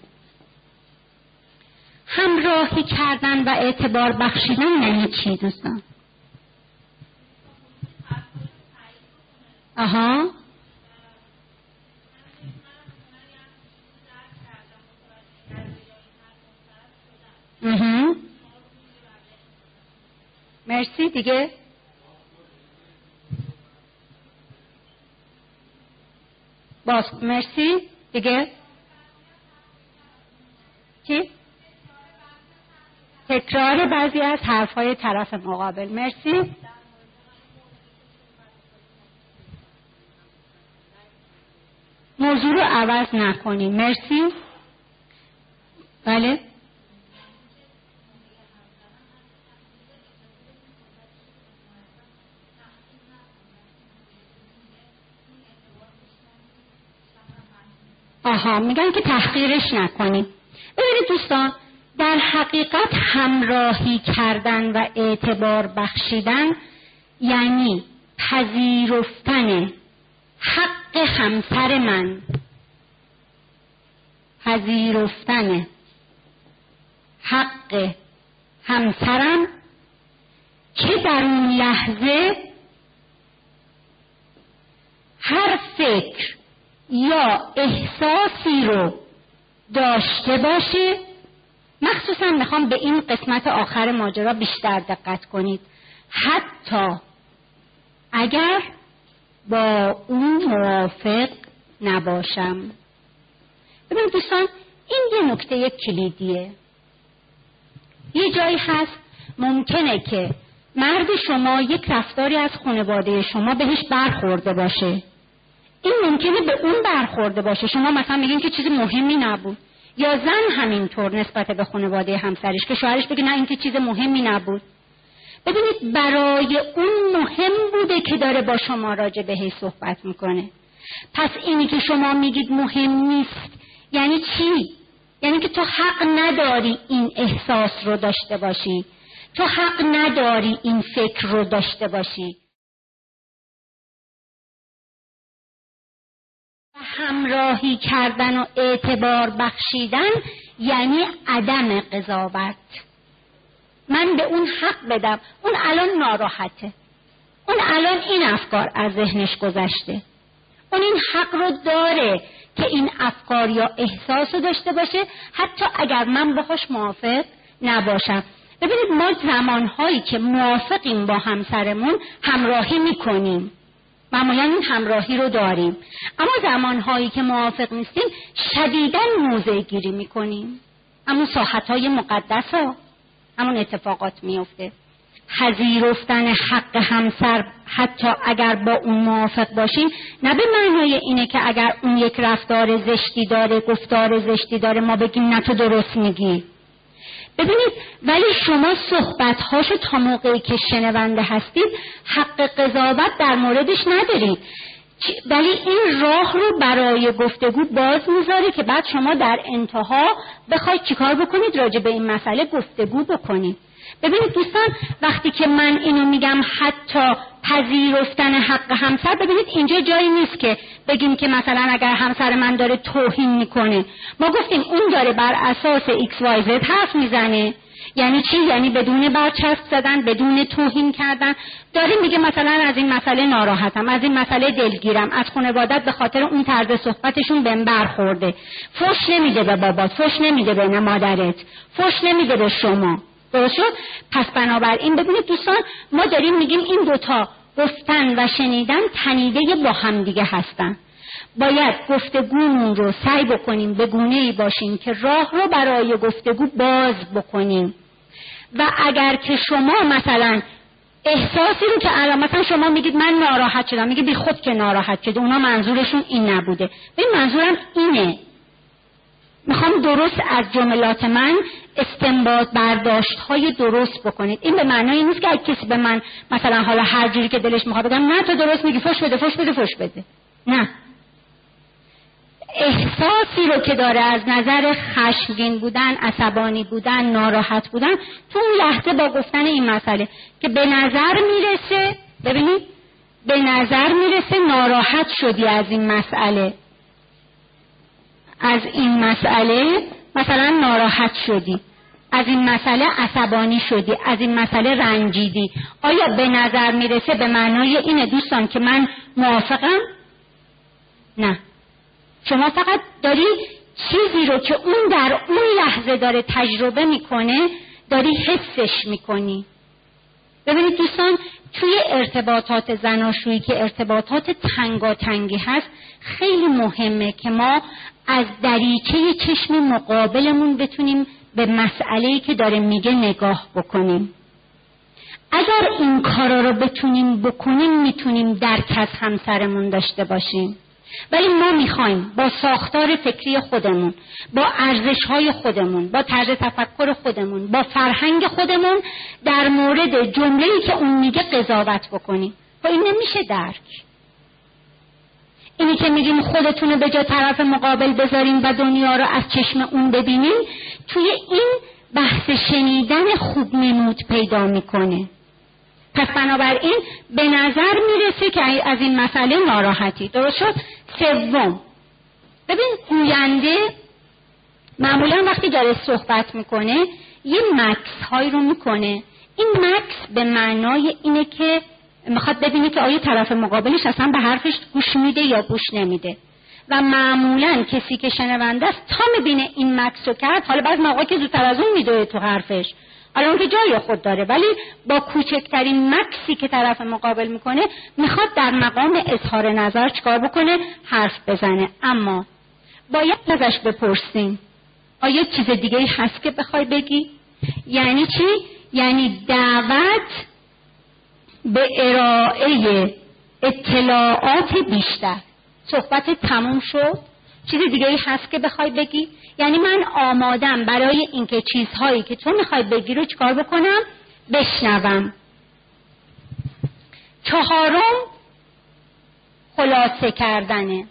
همراهی کردن و اعتبار بخشیدن یعنی چی دوستان؟ آها. مرسی دیگه. باز مرسی. دیگه. چی؟ تکرار بعضی از حرفهای طرف مقابل. مرسی. موضوع رو عوض نکنیم. مرسی. بله. آها میگن که تحقیرش نکنیم. ببینید دوستان در حقیقت همراهی کردن و اعتبار بخشیدن یعنی پذیرفتن حق همسر من. پذیرفتن حق همسرم که در اون لحظه هر فکر یا احساسی رو داشته باشه مخصوصا می‌خوام به این قسمت آخر ماجرا بیشتر دقت کنید. حتی اگر با اون موافق نباشم. ببینید دوستان این یه نکته کلیدیه. یه جایی هست ممکنه که مرد شما یک رفتاری از خانواده شما بهش برخورده باشه. این ممکنه به اون برخورده باشه. شما مثلا میگین که چیز مهمی نبود. یا زن همینطور نسبت به خانواده همسرش که شوهرش بگه نه این که چیز مهمی نبود. ببینید برای اون مهم بوده که داره با شما راجع بهش صحبت می‌کنه. پس اینی که شما میگید مهم نیست یعنی چی؟ یعنی که تو حق نداری این احساس رو داشته باشی. تو حق نداری این فکر رو داشته باشی. همراهی کردن و اعتبار بخشیدن یعنی عدم قضاوت. من به اون حق بدم. اون الان ناراحته. اون الان این افکار از ذهنش گذشته. اون این حق رو داره که این افکار یا احساس رو داشته باشه. حتی اگر من باهاش موافق نباشم. ببینید ما زمانهایی که موافقیم با همسرمون همراهی می‌کنیم. معمولا این همراهی رو داریم. اما زمانهایی که موافق نیستیم شدیدا موضع گیری می‌کنیم. اما ساحت های مقدس ها همون اتفاقات میفته پذیرفتن حق همسر حتی اگر با اون موافق باشیم نه به معنای اینه که اگر اون یک رفتار زشتی داره گفتار زشتی داره ما بگیم نه تو درست میگی. ببینید ولی شما صحبت هاشو تا موقعی که شنونده هستید حق قضاوت در موردش ندارید. ولی این راه رو برای گفتگو باز می‌ذاره که بعد شما در انتها بخواید چیکار بکنید راجع به این مسئله گفتگو بکنید. ببینید دوستان وقتی که من اینو میگم حتی پذیرفتن حق همسر ببینید اینجا جایی نیست که بگیم که مثلا اگر همسر من داره توهین می‌کنه. ما گفتیم اون داره بر اساس X Y Z حرف می‌زنه. یعنی چی؟ یعنی بدون برچسب زدن بدون توهین کردن. داریم میگه مثلا از این مسئله ناراحتم از این مسئله دلگیرم. از خانوادت به خاطر اون طرز صحبتشون بهم برخورده. فش نمیده به بابات فش نمیده به مادرت فش نمیده به شما. درست شد؟ پس بنابراین ببینید دوستان ما داریم میگیم این دوتا گفتن و شنیدن تنیده با هم دیگه هستن. باید گفتگومون رو سعی بکنیم به گونه ای باشیم که راه رو برای گفتگو باز بکنیم. و اگر که شما مثلا احساسی رو که الان مثلا شما میگید من ناراحت شدم میگه بی خود که ناراحت شده اونا منظورشون این نبوده. این منظورم اینه. می‌خوام درست از جملات من استنباط برداشت های درست بکنید. این به معنای نیست که کسی به من مثلا حالا هر جوری که دلش می‌خواد بگم نه تو درست میگی فش بده فش بده فش بده. نه. احساسی رو که داره از نظر خشمگین بودن عصبانی بودن ناراحت بودن تو اون لحظه با گفتن این مسئله که به نظر می‌رسه ببینید به نظر می‌رسه ناراحت شدی از این مسئله. از این مسئله مثلا ناراحت شدی. از این مسئله عصبانی شدی. از این مسئله رنجیدی. آیا به نظر می‌رسه به معنای اینه دوستان که من موافقم؟ نه. شما فقط داری چیزی رو که اون در اون لحظه داره تجربه می‌کنه داری حسش می‌کنی. ببینید دوستان توی ارتباطات زناشویی که ارتباطات تنگاتنگی هست خیلی مهمه که ما از دریچه چشم مقابلمون بتونیم به مسئله که داره میگه نگاه بکنیم. اگر این کارا رو بتونیم بکنیم می‌تونیم درک از همسرمون داشته باشیم. ولی ما می‌خوایم با ساختار فکری خودمون با ارزش های خودمون با طرز تفکر خودمون با فرهنگ خودمون در مورد جمله که اون میگه قضاوت بکنیم. و خب این نمیشه درک. اینی که میگیم خودتون به جا طرف مقابل بذاریم و دنیا رو از چشم اون ببینیم توی این بحث شنیدن خوب نمود پیدا می‌کنه. پس بنابراین به نظر می‌رسه که از این مسئله ناراحتی. درست شد؟ سوم. ببین گوینده معمولا وقتی داره صحبت می‌کنه یه مکس هایی رو می‌کنه. این مکس به معنای اینه که می‌خواد ببینه که آیا طرف مقابلش اصلا به حرفش گوش میده یا گوش نمیده. و معمولا کسی که شنونده است تا می‌بینه این مکس رو کرد حالا بعض موقع که زودتر از اون میدوه تو حرفش. حالا اون که جای خود داره. ولی با کوچکترین مکسی که طرف مقابل می‌کنه می‌خواد در مقام اظهار نظر چکار بکنه؟ حرف بزنه. اما باید ازش بپرسیم آیا چیز دیگه هست که بخوای بگی؟ یعنی چی؟ یعنی دعوت به ارائه اطلاعات بیشتر. صحبت تموم شد. چیز دیگه ای هست که بخوای بگی؟ یعنی من آمادم برای اینکه چیزهایی که تو می‌خوای بگی رو چکار بکنم؟ بشنوم. چهارم خلاصه کردنه.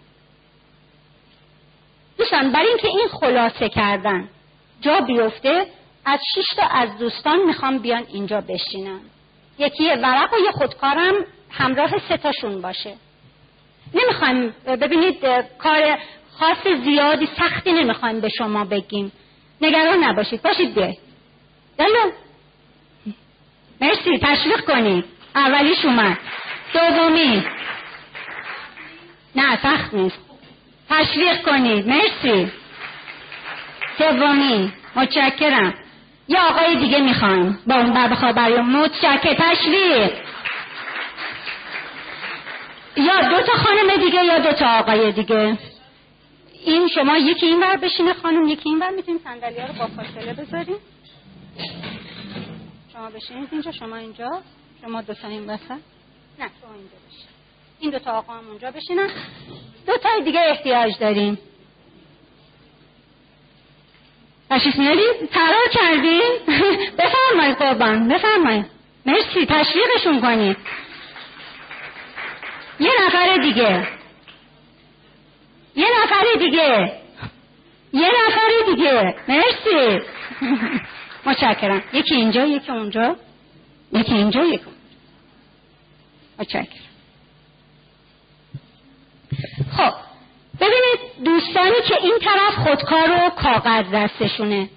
دوستان برای اینکه این خلاصه کردن جا بیفته از شش تا از دوستان می‌خوام بیان اینجا بشینن یکی ورق و یه خودکارم همراه ستاشون باشه. نمی‌خوایم ببینید کار خاص زیادی سختی نمی‌خوایم به شما بگیم. نگران نباشید. باشید بیاید یالا مرسی. تشویق کنید. اولیش اومد. دومی. نه سخت نیست. تشویق کنید. مرسی. سومی. متشکرم. یه آقای دیگه می‌خوایم با اون بر برای متشکر تشویق یا دو تا خانم دیگه یا دو تا آقای دیگه؟ این شما یکی این ور بشینه خانم یکی این ور می‌تونیم صندلی رو با فاصله بذاریم. شما بشینید اینجا شما اینجا شما دو تا این وسط. نه شما اینجا بشین. این دو تا آقا هم اونجا بشینن. دو تای دیگه احتیاج داریم. تشریف میارید فرار کردیم بفرمایید قربان بفرمایید. مرسی تشویقشون کنید. یه نفر دیگه. یه نفر دیگه. یه نفر دیگه. مرسی. متشکرم. یکی اینجا یکی اونجا. یکی اینجا یکی اونجا. متشکرم. خب. ببینید دوستانی که این طرف خودکار و کاغذ دستشونه.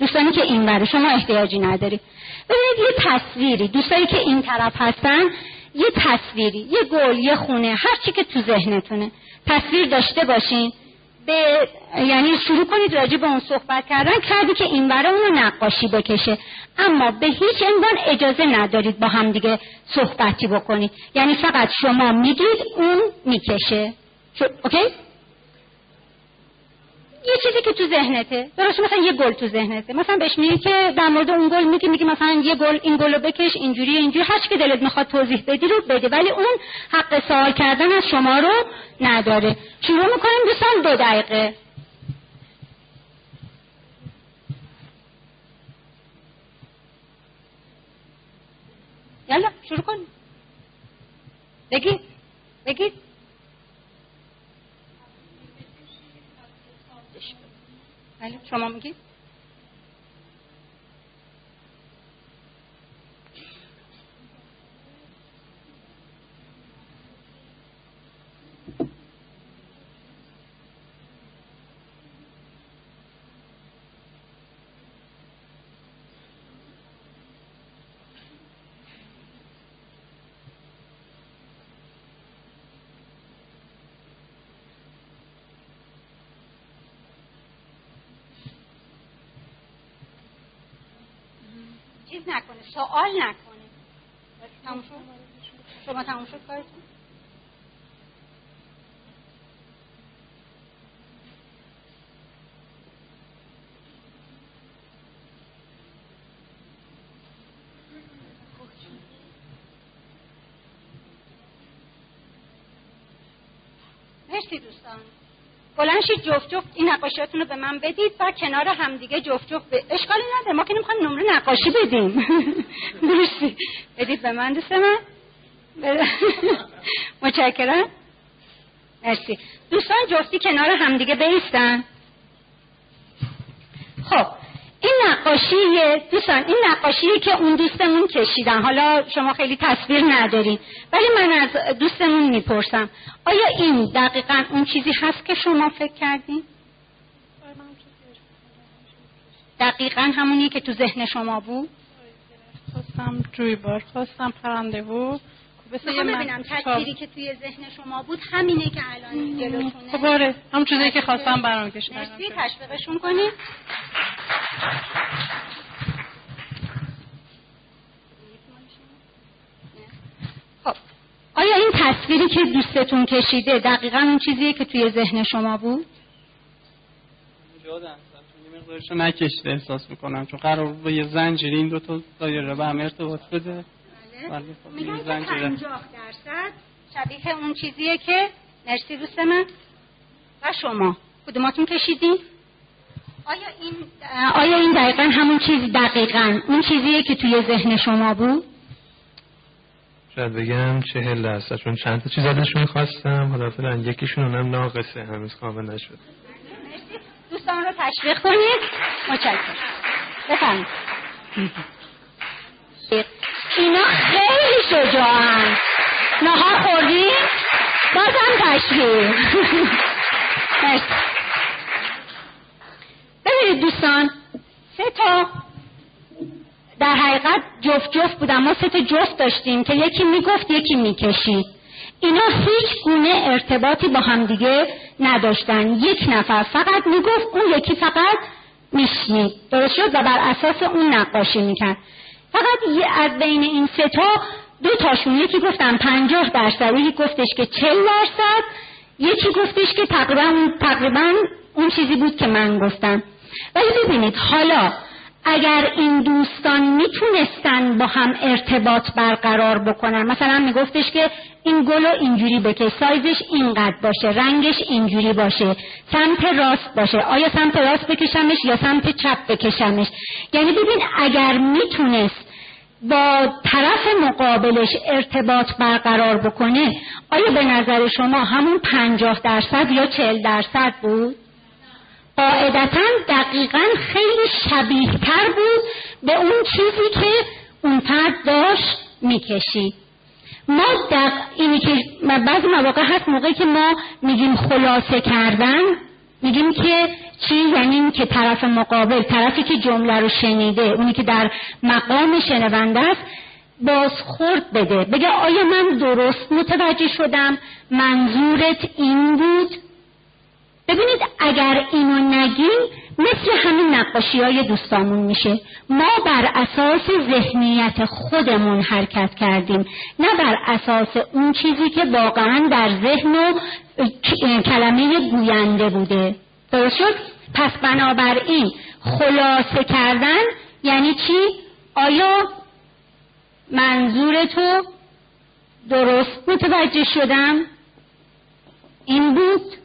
دوستانی که این بره شما احتیاجی نداری. ببینید یه تصویری. دوستانی که این طرف هستن یه تصویری یه گل یه خونه هر چی که تو ذهنتونه. تصویر داشته باشین. به یعنی شروع کنید راجع به اون صحبت کردن. کردی که این برای اون نقاشی بکشه. اما به هیچ عنوان اجازه ندارید با هم دیگه صحبتی بکنید. یعنی فقط شما میگید اون می‌کشه. اوکی؟ یه چیزی که تو ذهنته. درست مثلا یه گل تو ذهنته. مثلا بهش میگی که در مورد اون گل میگی میگی مثلا یه گل این گل رو بکش اینجوری اینجوری. هر که دلت می‌خواد توضیح بدی رو بده ولی اون حق سوال کردن از شما رو نداره. شروع می‌کنیم دوستان دو دقیقه. یلا شروع کن. بگید بگید بله شما میگید چیز نکنه سوال نکنه. شما تموم شد کارتون مرسی دوستان بلند شید جفت جفت این نقاشیاتون رو به من بدید و کنار همدیگه جفت جفت ب... اشکالی نداره ما که نمی‌خوایم نمره نقاشی بدیم. مرسی. بدید به من دوست من. متشکرم. مرسی. دوستان جفتی کنار همدیگه بیستن خب. این نقاشی دوستان این نقاشی که اون دوستمون کشیدن حالا شما خیلی تصویر ندارین ولی من از دوستمون می‌پرسم آیا این دقیقا اون چیزی هست که شما فکر کردین؟ دقیقا همونی که تو ذهن شما بود؟ خواستم جویبار خواستم پرنده بود مثل ببینم من- تصویری که توی ذهن شما بود همینه که الان جلوتونه. خب آره. همون چیزی که خواستم برام کشیدم مرسی. تشویقشون کنید خب. آیا این تصویری که دوستتون کشیده دقیقا اون چیزیه که توی ذهن شما بود؟ جادم یه مقدارشو نکشیده احساس می‌کنم. چون قرار بود با یه زنجیری این دو تا دایره به هم ارتباط بده. خب میگن این که 50 درصد. شبیه اون چیزیه که مرسی دوست من. و شما. کدوماتون کشیدین؟ آیا این آیا این دقیقا همون چیزی دقیقا؟ اون چیزیه که توی ذهن شما بود؟ شاید بگم چهل درصد. چون چند تا چیز ازشون خواستم حالا فعلا یکیشون اونم ناقصه. هنوز کامل نشد دوستان رو تشویق کنید. متشکرم. بفرمایید. اینا خیلی شجاعن. نهار خوردی؟ بازم مرسی. ببینید دوستان سه تا در حقیقت جفت جفت بودن. ما سه تا جفت داشتیم که یکی می‌گفت یکی می‌کشید. اینا هیچ گونه ارتباطی با همدیگه نداشتن. یک نفر فقط می‌گفت اون یکی فقط میشنید. درست شد؟ و بر اساس اون نقاشی می‌کرد. فقط یه از بین این سه تا دو تاشون یکی گفتن پنجاه درصد یکی گفتش که چل درصد یکی گفتش که تقریبا تقریبا اون چیزی بود که من گفتم. ولی ببینید حالا اگر این دوستان می‌تونستن با هم ارتباط برقرار بکنن مثلا میگفتش که این گل رو اینجوری بکش سایزش اینقدر باشه رنگش اینجوری باشه سمت راست باشه. آیا سمت راست بکشمش یا سمت چپ بکشمش؟ یعنی ببین اگر می‌تونست با طرف مقابلش ارتباط برقرار بکنه آیا به نظر شما همون پنجاه درصد یا چهل درصد بود؟ قاعدتا دقیقا خیلی شبیه تر بود به اون چیزی که اون فرد داشت می‌کشید. ما دق... اینی که بعضی مواقع هست موقعی که ما میگیم خلاصه کردن. میگیم که چی؟ یعنی این که طرف مقابل طرفی که جمله رو شنیده اونی که در مقام شنونده است بازخورد بده. بگه آیا من درست متوجه شدم؟ منظورت این بود؟ ببینید اگر اینو نگیم مثل همین نقاشی های دوستامون میشه ما بر اساس ذهنیت خودمون حرکت کردیم نه بر اساس اون چیزی که واقعا در ذهن و کلمه گوینده بوده درست شد؟ پس بنابراین خلاصه کردن یعنی چی؟ آیا منظور تو درست متوجه شدم؟ این بود؟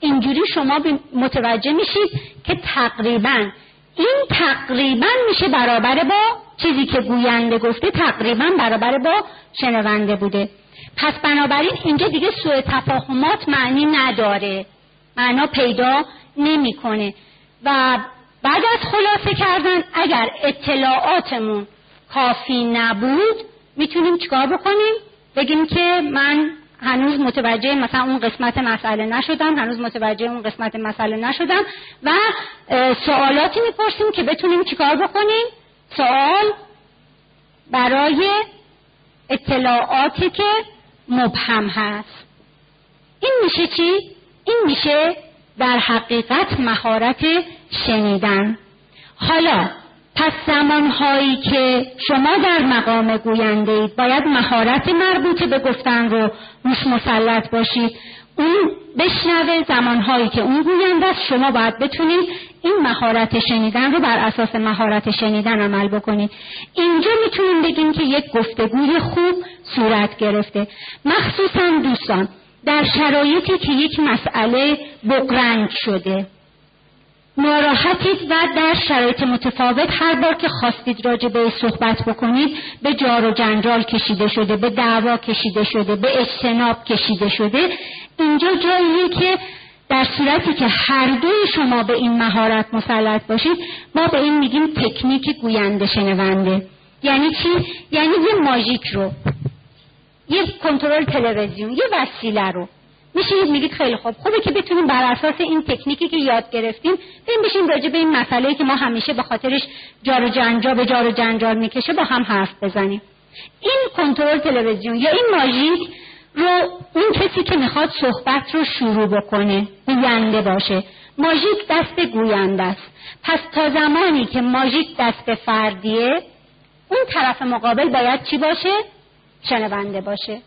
اینجوری شما متوجه میشید که تقریبا این تقریبا میشه برابر با چیزی که گوینده گفته تقریبا برابر با شنونده بوده. پس بنابراین اینجا دیگه سوء تفاهمات معنی نداره. معنا پیدا نمی‌کنه. و بعد از خلاصه کردن اگر اطلاعاتمون کافی نبود می‌تونیم چیکار بکنیم؟ بگیم که من هنوز متوجه مثلا اون قسمت مسئله نشدم هنوز متوجه اون قسمت مسئله نشدم و سوالاتی می‌پرسیم که بتونیم چیکار بکنیم؟ سوال برای اطلاعاتی که مبهم هست. این میشه چی؟ این میشه در حقیقت مهارت شنیدن. حالا پس زمانهایی که شما در مقام گوینده اید باید مهارت مربوط به گفتن رو روش مسلط باشید. اون بشنوه زمانهایی که اون گوینده است. شما باید بتونید این مهارت شنیدن رو بر اساس مهارت شنیدن عمل بکنید. اینجا می‌تونیم بگیم که یک گفتگوی خوب صورت گرفته. مخصوصا دوستان در شرایطی که یک مسئله بقرنج شده ناراحتید و در شرایط متفاوت هر بار که خواستید راجع به صحبت بکنید به جار و جنجال کشیده شده به دعوا کشیده شده به اجتناب کشیده شده. اینجا جاییه که در صورتی که هر دوی شما به این مهارت مسلط باشید ما به این میگیم تکنیک گوینده شنونده. یعنی چی؟ یعنی یه ماژیک رو یه کنترل تلویزیون یه وسیله رو. میشینید میگید خیلی خوب. خوبه که بتونیم بر اساس این تکنیکی که یاد گرفتیم بریم بشیم راجع به این مسئله که ما همیشه به خاطرش جار و جنجال به جار و جنجال می‌کشه با هم حرف بزنیم. این کنترل تلویزیون یا این ماژیک رو اون کسی که می‌خواد صحبت رو شروع بکنه گوینده باشه. ماژیک دست گوینده است. پس تا زمانی که ماژیک دست فردیه اون طرف مقابل باید چی باشه؟ شنونده باشه.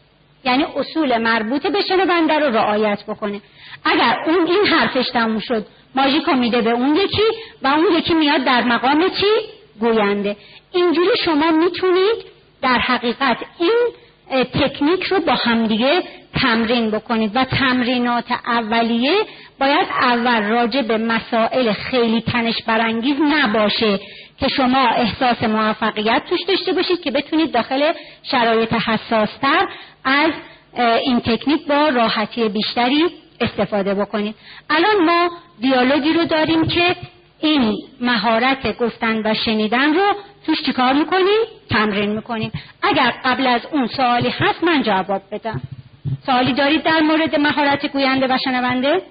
یعنی اصول مربوط به شنونده رو رعایت بکنه. اگر اون این حرفش تموم شد ماژیکو میده به اون یکی و اون یکی میاد در مقام چی؟ گوینده. اینجوری شما می‌تونید در حقیقت این تکنیک رو با همدیگه تمرین بکنید و تمرینات اولیه باید اول راجع به مسائل خیلی تنش برانگیز نباشه که شما احساس موفقیت توش داشته باشید که بتونید داخل شرایط حساستر از این تکنیک با راحتی بیشتری استفاده بکنید الان ما دیالوگی رو داریم که این مهارت گفتن و شنیدن رو توش چیکار می‌کنیم؟ تمرین می‌کنیم اگر قبل از اون سوالی هست من جواب بدم سوالی دارید در مورد مهارت گوینده و شنونده؟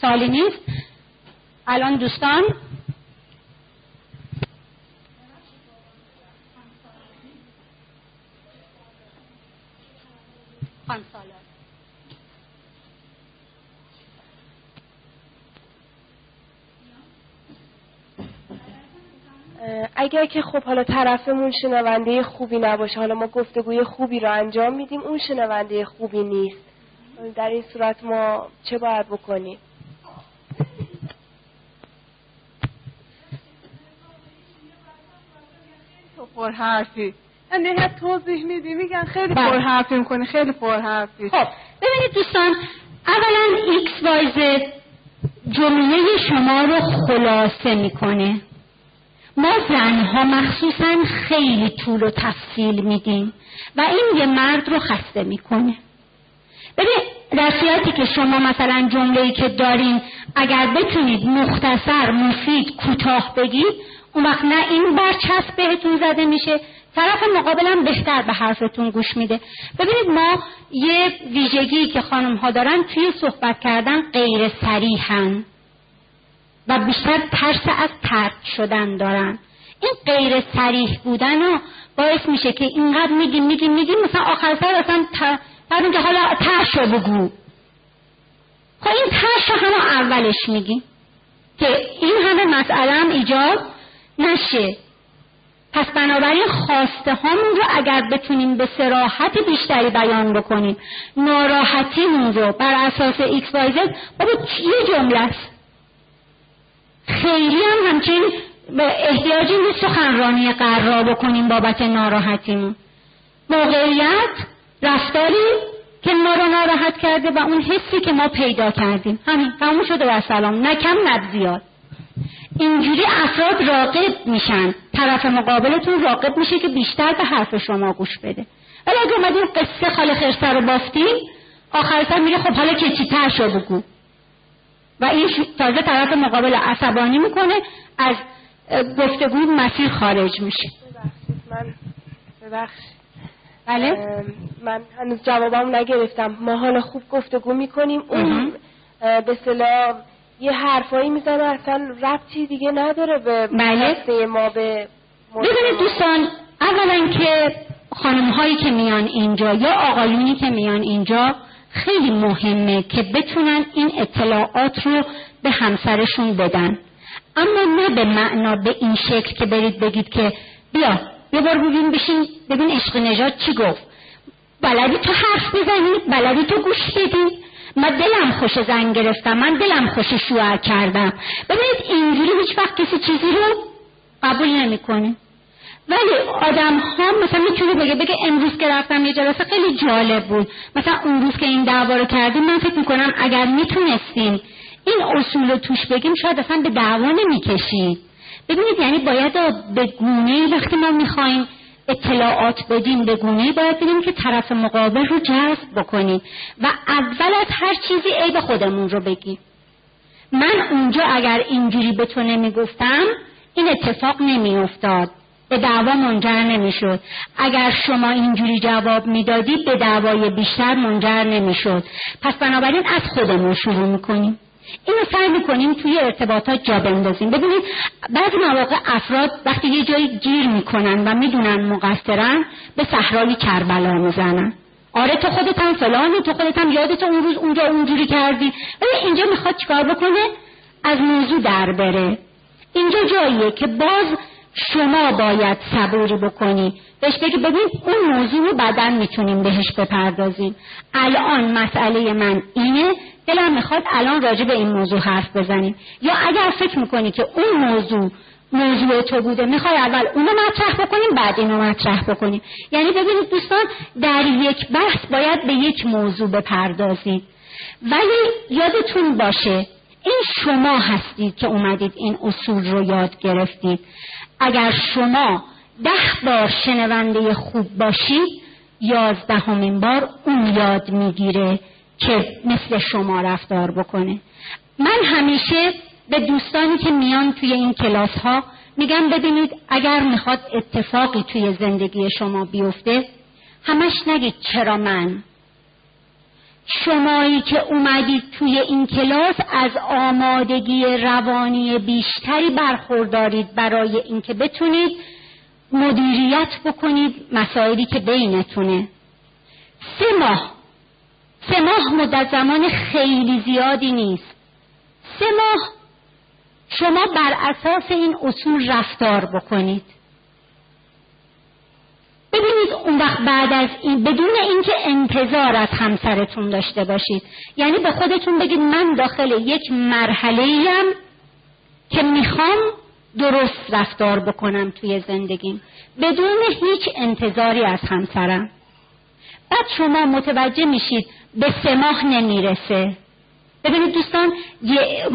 سوالی نیست؟ الان دوستان اگر که خب حالا طرفمون شنونده خوبی نباشه حالا ما گفتگوی خوبی رو انجام میدیم اون شنونده خوبی نیست. در این صورت ما چه باید بکنیم؟ تو پر حرفی. نه توضیح میدی میگن خیلی بله. پر حرفی می‌کنی خیلی پر حرفی خب ببینید دوستان اولا X Y Z جمله شما رو خلاصه می‌کنه. ما زنها مخصوصا خیلی طول و تفصیل میدیم و این یه مرد رو خسته می‌کنه. ببین در صورتی که شما مثلا جمله‌ای که دارین اگر بتونید مختصر مفید کوتاه بگید اون وقت نه این برچسب بهتون زده میشه طرف مقابلم بهتر به حرفتون گوش میده. ببینید ما یه ویژگی که خانم ها دارن توی صحبت کردن غیر سریحن و بیشتر ترس از ترک شدن دارن. این غیر صریح بودن ها باعث میشه که اینقدر میگیم میگیم میگیم مثلا آخر سر اصلا بعد اینکه حالا تهش رو بگو. خب این تهش رو همه اولش میگیم که این همه مسئله هم ایجاد نشه. پس بنابراین خواسته هامون رو اگر بتونیم به صراحت بیشتری بیان بکنیم ناراحتیمون رو بر اساس X Y Z بابا یه جمله است؟ خیلی هم همچین به احتیاجی نیست سخنرانی قرار بکنیم بابت ناراحتیمون. موقعیت رفتاری که ما رو ناراحت کرده و اون حسی که ما پیدا کردیم. همین تموم شده و سلام. نه کم نه زیاد. اینجوری افراد راقب میشن. طرف مقابلتون راقب میشه که بیشتر به حرف شما گوش بده. ولی اگه اومدیم قصه خاله خرسه رو بافتیم آخر سر میگه خب حالا که چی تر شو بگو. و این تازه طرف مقابل عصبانی می‌کنه از گفتگوی مسیر خارج میشه. من ببخشید. بله؟ من هنوز جوابم نگرفتم. ما حالا خوب گفتگو می‌کنیم. اون به صلاح یه حرفایی می‌زنه اصلا ربطی دیگه نداره به بله. ما به ببینید دوستان اولا که خانم هایی که میان اینجا یا آقایونی که میان اینجا خیلی مهمه که بتونن این اطلاعات رو به همسرشون بدن. اما نه به معنا به این شکل که برید بگید که بیا یه بار ببین بشین ببین عشق نجات چی گفت. بلدی تو حرف بزنی بلدی تو گوش بدی. من دلم خوش زن گرفتم من دلم خوش شوهر کردم. ببینید اینجوری هیچ وقت کسی چیزی رو قبول نمی‌کنه. ولی آدم ها مثلا می‌تونه بگه بگه امروز که رفتم یه جلسه خیلی جالب بود. مثلا اون روز که این دعوا رو کردیم من فکر می‌کنم اگر می‌تونستیم این اصول رو توش بگیم شاید اصلا به دعوا نمی‌کشید ببینید یعنی باید به گونه وقتی ما می‌خوایم اطلاعات بدیم به گونه باید ببینیم که طرف مقابل رو جذب بکنیم و اول از هر چیزی عیب خودمون رو بگیم. من اونجا اگر اینجوری به تو نمی‌گفتم این اتفاق نمیافتاد. به دعوا منجر نمی‌شد. اگر شما اینجوری جواب می‌دادید به دعوای بیشتر منجر نمی‌شد. پس بنابراین از خودمون شروع می‌کنیم. اینو سعی می‌کنیم توی ارتباطات جا بندازیم. ببینید بعضی مواقع افراد وقتی یه جایی گیر می‌کنن و می‌دونن مقصرن به صحرای کربلا می‌زنن. آره تو خودت هم فلانی تو خودت هم یادت اون روز اونجا اونجوری کردی. ولی اینجا می‌خواد چیکار بکنه؟ از موضوع در بره. اینجا جاییه که باز شما باید صبوری بکنی. بهش بگی ببین اون موضوع رو بعدا می‌تونیم بهش بپردازیم. الان مسئله من اینه دلم می‌خواد الان راجع به این موضوع حرف بزنیم. یا اگر فکر می‌کنی که اون موضوع موضوع تو بوده می‌خوای اول اونو مطرح بکنیم بعد اینو مطرح بکنیم. یعنی ببینید دوستان در یک بحث باید به یک موضوع بپردازید. ولی یادتون باشه این شما هستید که اومدید این اصول رو یاد گرفتید. اگر شما ده بار شنونده خوب باشید یازدهمین بار اون یاد می‌گیره که مثل شما رفتار بکنه. من همیشه به دوستانی که میان توی این کلاس ها میگم ببینید اگر می‌خواد اتفاقی توی زندگی شما بیفته همش نگید چرا من شمایی که اومدید توی این کلاس از آمادگی روانی بیشتری برخوردارید برای اینکه بتونید مدیریت بکنید مسائلی که بینتونه. سه ماه. سه ماه مدت زمان خیلی زیادی نیست. سه ماه شما بر اساس این اصول رفتار بکنید. ببینید اون وقت بعد از این بدون اینکه انتظار از همسرتون داشته باشید. یعنی به خودتون بگید من داخل یک مرحله ایم که می‌خوام درست رفتار بکنم توی زندگیم. بدون هیچ انتظاری از همسرم. بعد شما متوجه میشید به سه ماه نمی‌رسه. ببینید دوستان یه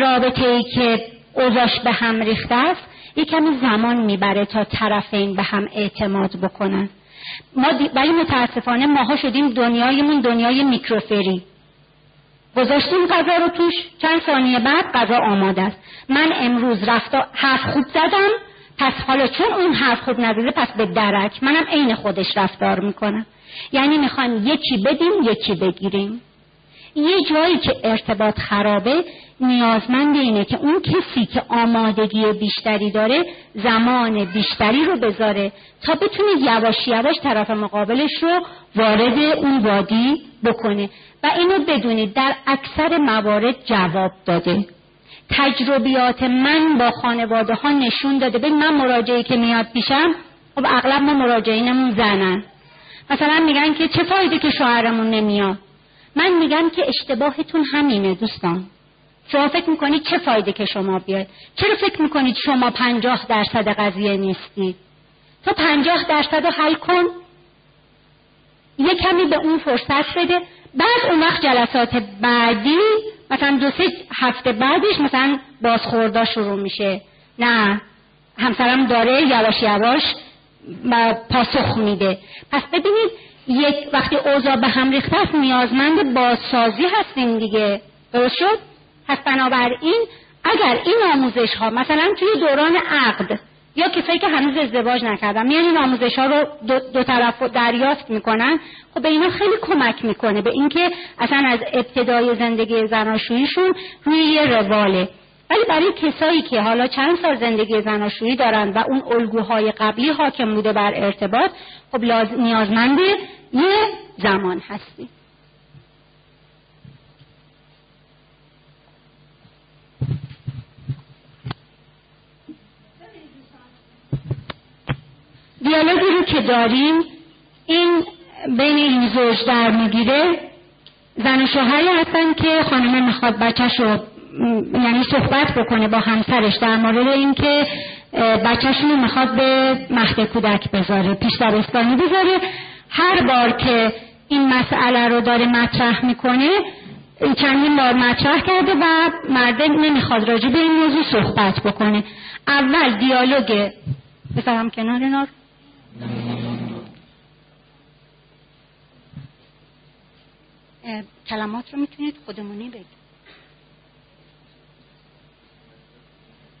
رابطه ای که اوضاش به هم ریخته است یه کمی زمان می‌بره تا طرفین به هم اعتماد بکنن. ما ولی متاسفانه ماها شدیم دنیایمون دنیای میکروفری. گذاشتیم غذا رو توش چند ثانیه بعد غذا آماده است. من امروز رفتا حرف خوب زدم پس حالا چون اون حرف خوب نزده پس به درک. منم عین خودش رفتار می‌کنم. یعنی می‌خوایم یکی بدیم یکی بگیریم. یه جایی که ارتباط خرابه نیازمند اینه که اون کسی که آمادگی بیشتری داره زمان بیشتری رو بذاره تا بتونه یواش یواش طرف مقابلش رو وارد اون وادی بکنه. و اینو بدونید در اکثر موارد جواب داده. تجربیات من با خانواده ها نشون داده. ببین من مراجعه که میاد پیشم خب اغلب ما مراجعینمون زنن. مثلا میگن که چه فایده که شوهرمون نمیاد؟ من میگم که اشتباهتون همینه دوستان. شما فکر می‌کنید چه فایده که شما بیاید چرا فکر می‌کنید شما پنجاه درصد قضیه نیستید تو پنجاه درصد رو حل کن. یه کمی به اون فرصت بده. بعد اون وقت جلسات بعدی مثلا دو سه هفته بعدش مثلا بازخوردا شروع میشه. نه همسرم داره یواش یواش پاسخ میده. پس ببینید یک وقتی اوضاع به هم ریخته است نیازمند بازسازی هستیم دیگه. درست شد؟ پس بنابراین اگر این آموزش ها مثلا توی دوران عقد یا کسایی که هنوز ازدواج نکردن میان این آموزش ها رو دو, دو طرف دریافت می‌کنن خب به اینا خیلی کمک می‌کنه به اینکه اصلا از ابتدای زندگی زناشوییشون روی یه رواله. ولی برای کسایی که حالا چند سال زندگی زناشویی دارن و اون الگوهای قبلی حاکم بوده بر ارتباط خب نیازمند یه زمان هستی دیالوگی رو که داریم این بین این زوج در می‌گیره. زن و شوهری هستن که خانمه می‌خواد بچهش رو یعنی صحبت بکنه با همسرش در مورد اینکه بچهشون رو می‌خواد به مهد کودک بذاره پیش دبستانی بذاره. هر بار که این مسئله رو داره مطرح می‌کنه چندین بار مطرح کرده و مرد نمی‌خواد راجع به این موضوع صحبت بکنه. اول دیالوگ بذارم کنار نار. کلمات رو می‌تونید خودمونی بگید.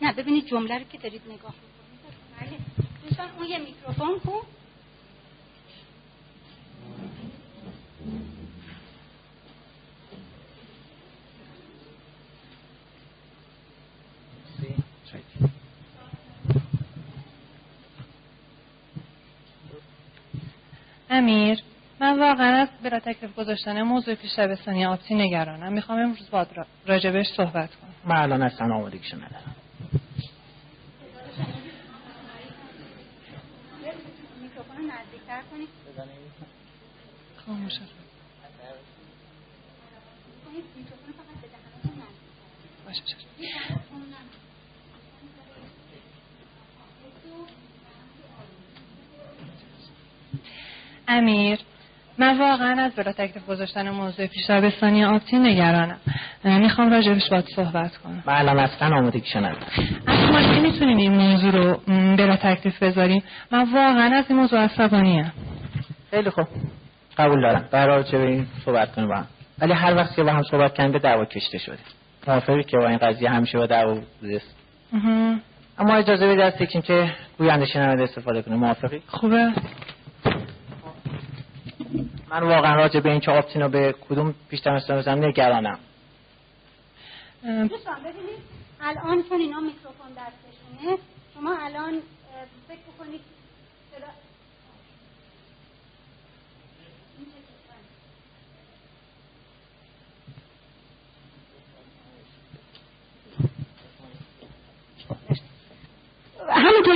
نه ببینید جمله رو که دارید نگاه می‌کنید. بله. دوستان اون یه میکروفون کن امیر من واقعا از بلا تکلیف گذاشتن موضوع پیش شبستانی آبتی نگرانم. می‌خوام امروز باد راجبش صحبت کنم. من الان اصلا آمادگیشو ندارم. خاموشه امیر من واقعا از بلا تکلیف گذاشتن موضوع پیش دبستانی آبتی نگرانم. می‌خوام راجبش باید صحبت کنم. الان اصلا آمادگیشو ندارم اما که می‌تونیم این موضوع رو بلا تکلیف بذاریم؟ من واقعا از این موضوع عصبانیم خیلی خوب. قبول دارم. برای چه به این صحبت کنیم با هم. ولی هر وقت که با هم صحبت کنیم به دعوا کشته شده. موافقی که با این قضیه همیشه با دعوا بوده اما اجازه بده از که گوینده شنونده استفاده کنیم. موافقی؟ خوبه. من واقعا راجع به این که آپتینو به کدوم پیشتر استفاده نگرانم. دوستان ببینید الان چون اینا میکروفون دستشونه شما الان فکر بکنید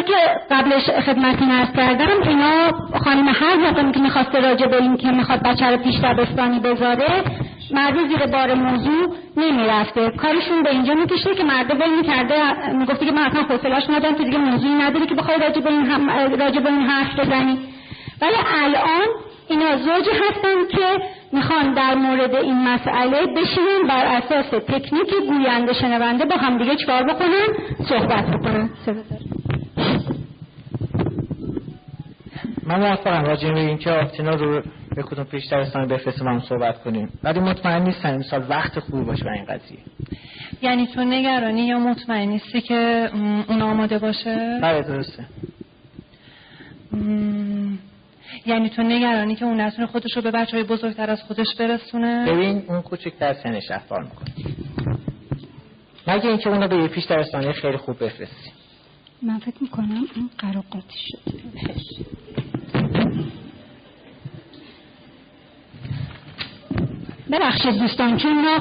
همونطور که قبلش خدمتی نرس کردم اینا خانم هر موقع که می‌خواسته راجع به این که می‌خواد بچه رو پیش دبستانی بذاره مرد زیر بار موضوع نمی‌رفته. کارشون به اینجا می‌کشه که مرد ول می‌کرده می‌گفته که من اصلا حوصله‌اش ندارم تو دیگه موضوعی نداری که بخوای راجع به این هم راجع به این حرف بزنی. ولی الان اینا زوجی هستن که می‌خوان در مورد این مسئله بشینن بر اساس تکنیک گوینده شنونده با همدیگه چکار بکنن؟ صحبت بکنن. من موافقم راجع به اینکه آفتینا رو به کدوم پیش درستان بفرستیم هم صحبت کنیم. ولی مطمئن نیستم امسال وقت خوبی باشه برای این قضیه. یعنی تو نگرانی یا مطمئن نیستی که اون آماده باشه؟ بله درسته. یعنی تو نگرانی که اون نتونه خودش رو به بچه های بزرگتر از خودش برسونه؟ ببین اون کوچکتر سنش رفتار می‌کنه. مگه اینکه اونو به یه پیش درستانی خیلی خوب بفرستی؟ من فکر می‌کنم این قراقاتی شد ببخشید دوستان چون ما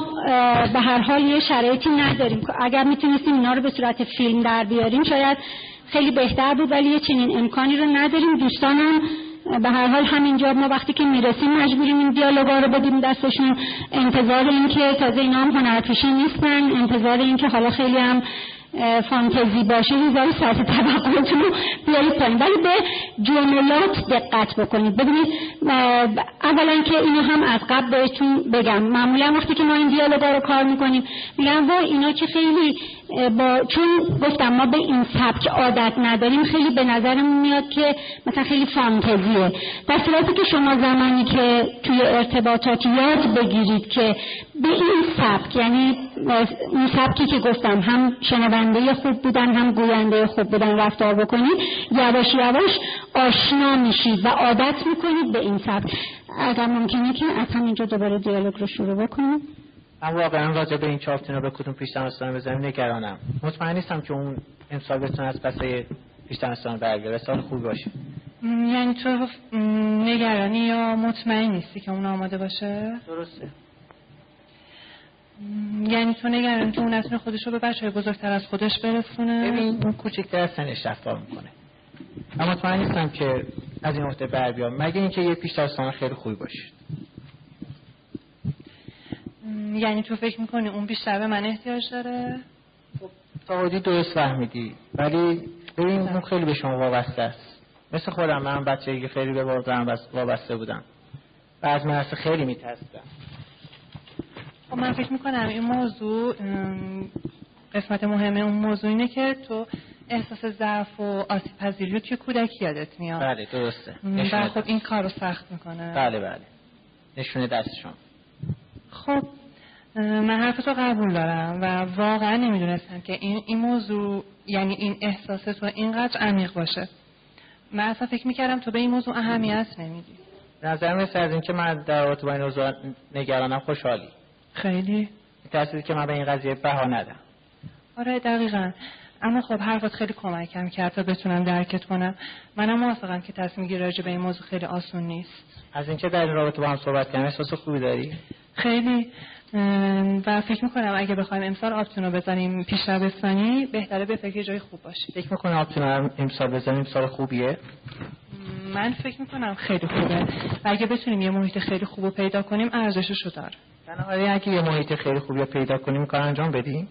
به هر حال یه شرایطی نداریم. اگر می‌تونستیم اینا رو به صورت فیلم در بیاریم شاید خیلی بهتر بود ولی یه چنین امکانی رو نداریم. دوستانم به هر حال همینجا ما وقتی که می‌رسیم مجبوریم این دیالوگا رو بدیم دستشون. انتظار این که تازه اینا هم هنرپیشه نیستن. انتظار این که حالا خیلی هم فانتزی باشه یه ذره سطح توقعتون رو بیارید پایین. ولی به جملات دقت بکنید. ببینید اولا که اینو هم از قبل بهتون بگم. معمولا وقتی که ما این دیالوگا رو کار می‌کنیم میگن وا اینا که خیلی با چون گفتم ما به این سبک عادت نداریم. خیلی به نظرمون میاد که مثلا خیلی فانتزیه. در صورتی که شما زمانی که توی ارتباطات یاد بگیرید که به این سبک یعنی این سبکی که گفتم هم شنونده خوب بودن هم گوینده خوب بودن رفتار بکنید یواش یواش آشنا میشید و عادت می‌کنید به این سبک. اگر ممکنه که از همینجا دوباره دیالوگ رو شروع بکنید من واقعا راجع به این چارتینا به کدوم پیش دمستان بزنیم نگرانم. مطمئن نیستم که اون امسال بتونه از پسه پیش دمستان برگره سال خوبی باشه. یعنی تو نگرانی یا مطمئن نیستی که اون آماده باشه؟ درسته. یعنی تو نگرانی که اون اصلا خودش رو به بچه بزرگتر از خودش برسونه؟ ببین اون کوچکتر از سنش رفتار می‌کنه. من مطمئن نیستم که از این عهده بر بیام مگه اینکه یه پیش خیلی خوبی باشه؟ یعنی تو فکر می‌کنی اون بیشتر به من احتیاج داره؟ خب، تا حدی درست فهمیدی. ولی ببین اون خیلی به شما وابسته است. مثل خودم من بچه خیلی به وابسته بودم. و از مرسه خیلی میترسیدم. خب من فکر می‌کنم این موضوع قسمت مهمه اون موضوع اینه که تو احساس ضعف و آسیب پذیری رو توی کودکی یادت میاد. بله درسته. و خب این کار رو سخت می‌کنه. بله بله. نشونه دستشون خب من حرف تو قبول دارم و واقعا نمی‌دونستم که این, این موضوع یعنی این احساس تو اینقدر عمیق باشه. من اصلا فکر می‌کردم تو به این موضوع اهمیت نمیدی. نظر مثل از اینکه من در رابطه با این نگرانم خوشحالی. خیلی. تأثیری که من به این قضیه بها ندم. آره دقیقا. اما خب حرفات خیلی کمکم کرد تا بتونم درکت کنم. منم موافقم که تصمیم گیری راجع به این موضوع خیلی آسون نیست. از اینکه در این رابطه با هم صحبت کردیم احساس خوبی داری؟ خیلی. و فکر می‌کنم اگه بخوایم امسال آپتون بزنیم پیش بستانی بهتره به فکر جای خوب باشیم فکر می‌کنم آپتون امسال بزنیم؟ سال خوبیه؟ من فکر می‌کنم خیلی خوبه. و اگه بتونیم یه محیط خیلی خوب رو پیدا کنیم ارزشش داره. بنابراین اگه یه محیط خیلی خوبی رو پیدا کنیم کار انجام بدیم؟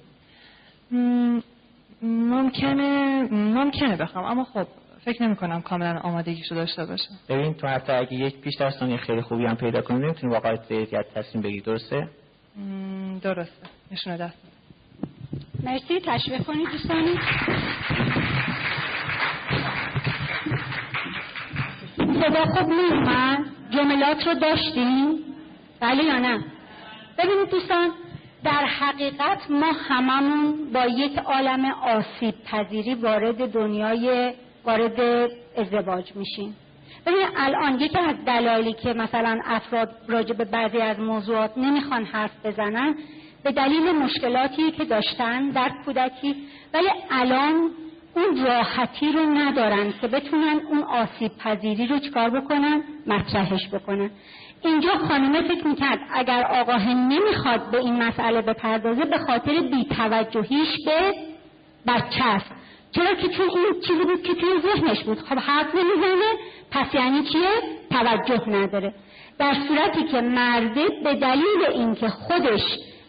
ممکنه ممکنه بخوام اما خب فکر نمی کنم کاملا آمادگیشو داشته باشه ببین تو حتی اگه یک پیش درستانی خیلی خوبی هم پیدا کنیم نمی‌تونی واقعا تصمیم بگی درسته؟ درسته. نشونه دست مرسی. تشویق کنید دوستانی صدا خوب میومد جملات رو داشتیم. بله یا نه؟ ببینید دوستان در حقیقت ما هممون با یک عالم آسیب پذیری وارد دنیای وارد ازدواج میشیم. ببین الان یکی از دلایلی که مثلا افراد راجع به بعضی از موضوعات نمی‌خوان حرف بزنن به دلیل مشکلاتی که داشتن در کودکی ولی الان اون راحتی رو ندارن که بتونن اون آسیب پذیری رو چکار بکنن؟ مطرحش بکنن. اینجا خانمه فکر می‌کرد اگر آقاه نمی‌خواد به این مسئله بپردازه به خاطر بیتوجهیش به بچه است. چرا که چون این چیزی بود که توی ذهنش بود؟ خب حرف نمی‌زنه پس یعنی چیه؟ توجه نداره. در صورتی که مرده به دلیل اینکه خودش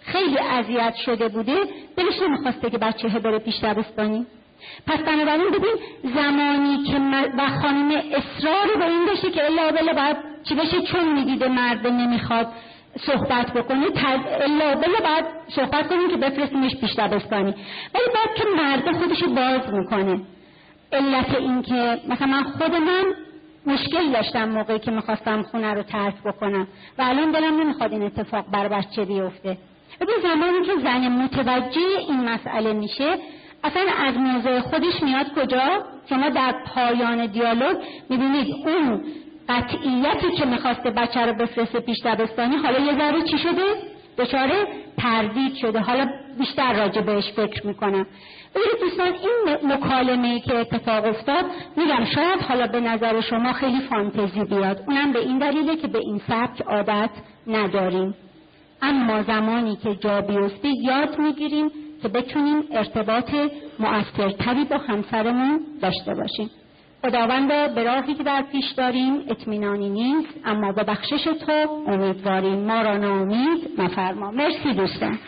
خیلی اذیت شده بوده دلش نمی‌خواسته که بچه بره پیش دبستانی پس بنابراین ببین زمانی که و خانم اصرار به این داشته که الا باید چی بشه؟ چون می‌دیده مرده نمی‌خواد. صحبت بکنه الا بلا باید صحبت کنیم که بفرستیمش پیش دبستانی. ولی بعد که مرده خودشو باز می‌کنه. علت این که مثلا من خود من مشکل داشتم موقعی که می‌خواستم خونه رو ترک بکنم و الان دلم نمی‌خواد این اتفاق بر بچه بیفته. ببین زمانی که زن متوجه این مسئله میشه اصلا از موضع خودش میاد کجا؟ شما در پایان دیالوگ می‌بینید اون قطعیتی که می‌خواسته بچه رو بفرسته پیش دبستانی حالا یه ذره چی شده؟ دچار تردید شده. حالا بیشتر راجع بهش فکر می‌کنم. ببینید دوستان این مکالمه ای که اتفاق افتاد میگم شاید حالا به نظر شما خیلی فانتزی بیاد. اونم به این دلیله که به این سبک عادت نداریم. اما زمانی که جا بیفته یاد می‌گیریم که بتونیم ارتباط مؤثرتری با همسرمون داشته باشیم. خداوندا به راهی که در پیش داریم اطمینانی نیست اما به بخشش تو امیدواریم. ما را ناامید مفرما مرسی دوستان.